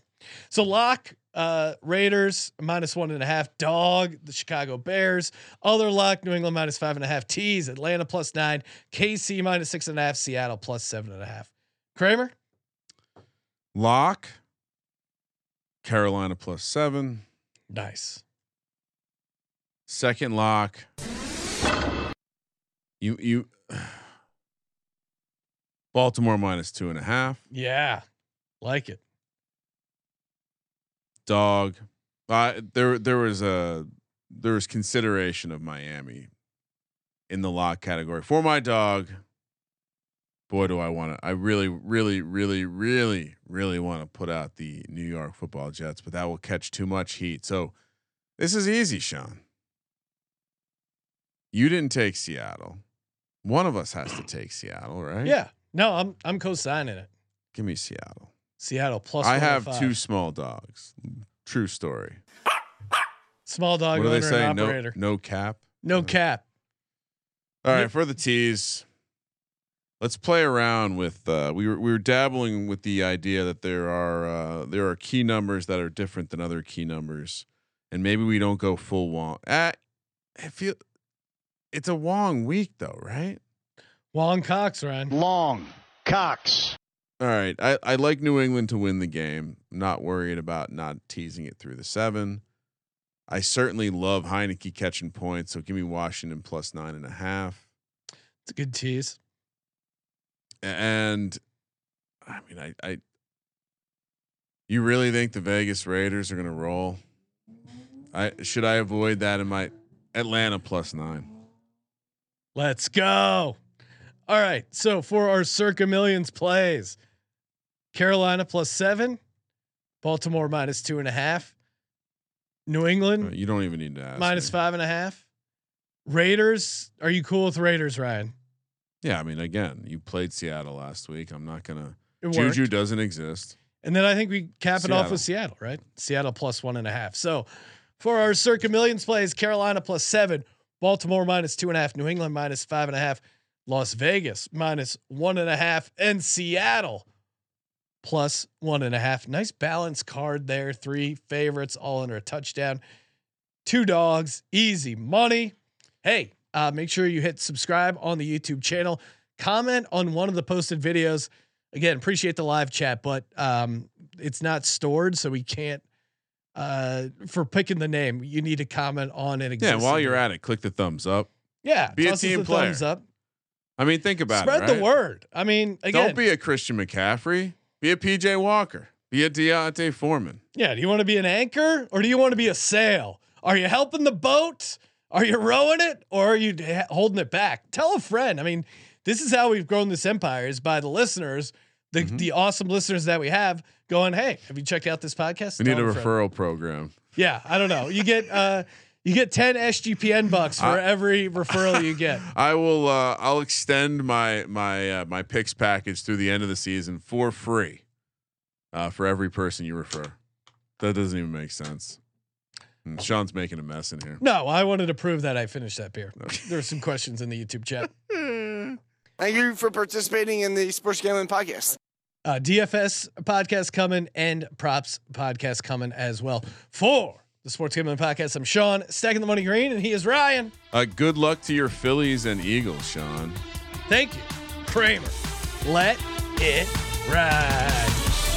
So lock uh Raiders minus one and a half, dog, the Chicago Bears, other lock, New England minus five and a half, tease, Atlanta plus nine, KC minus six and a half, Seattle plus seven and a half. Kramer, Lock Carolina plus seven. Nice. Second lock. You you Baltimore minus two and a half. Yeah. Like it. Dog. Uh, there there was a there was consideration of Miami in the lock category for my dog. Boy, do I want to! I really, really, really, really, really want to put out the New York Football Jets, but that will catch too much heat. So this is easy, Sean. You didn't take Seattle. One of us has to take Seattle, right? Yeah. No, I'm I'm co-signing it. Give me Seattle. Seattle plus. I have two small dogs. True story. small dog what do owner they say? and No, operator. no cap. No, cap. All right, for the teas, let's play around with. Uh, we were we were dabbling with the idea that there are uh, there are key numbers that are different than other key numbers, and maybe we don't go full Wong. Uh, I feel it's a Wong week though, right? Wong Cox, Ryan. Long. Cox. All right, I I like New England to win the game. I'm not worried about not teasing it through the seven. I certainly love Heinicke catching points, so give me Washington plus nine and a half. It's a good tease. And I mean, I, I, you really think the Vegas Raiders are going to roll? I should I avoid that in my Atlanta plus nine? Let's go. All right. So for our circa millions plays, Carolina plus seven, Baltimore minus two and a half, New England uh, You don't even need to ask. minus five and a half, Raiders. Are you cool with Raiders, Ryan? Yeah, I mean, again, you played Seattle last week. I'm not gonna. It Juju worked. doesn't exist. And then I think we cap it off with Seattle, right? Seattle plus one and a half. So for our circa millions plays, Carolina plus seven, Baltimore minus two and a half, New England minus five and a half, Las Vegas minus one and a half, and Seattle plus one and a half. Nice balance card there. Three favorites all under a touchdown. Two dogs, easy money. Hey, uh, make sure you hit subscribe on the YouTube channel. Comment on one of the posted videos. Again, appreciate the live chat, but um, it's not stored, so we can't. Uh, for picking the name, you need to comment on it. Yeah, while you're at it, click the thumbs up. yeah, be a team player. thumbs up. I mean, think about it. Spread it. the word. I mean, again, Don't be a Christian McCaffrey. Be a PJ Walker. Be a D'Onta Foreman. Yeah. Do you want to be an anchor or do you want to be a sail? Are you helping the boat? Are you rowing it or are you holding it back? Tell a friend. I mean, this is how we've grown this empire is by the listeners, the Mm-hmm. the awesome listeners that we have going, Hey, have you checked out this podcast? We need a Tell friend." referral program. Yeah. I don't know. You get, uh, you get 10 SGPN bucks for I- every referral you get. I will. Uh, I'll extend my my uh, my picks package through the end of the season for free, uh, for every person you refer. That doesn't even make sense. And Sean's making a mess in here. No, I wanted to prove that I finished that beer. There were some questions in the YouTube chat. Thank you for participating in the Sports Gambling Podcast. uh, DFS podcast coming and props podcast coming as well for the Sports Gambling Podcast. I'm Sean, stacking the money green, and he is Ryan. Uh, good luck to your Phillies and Eagles, Sean. Thank you, Kramer. Let it ride.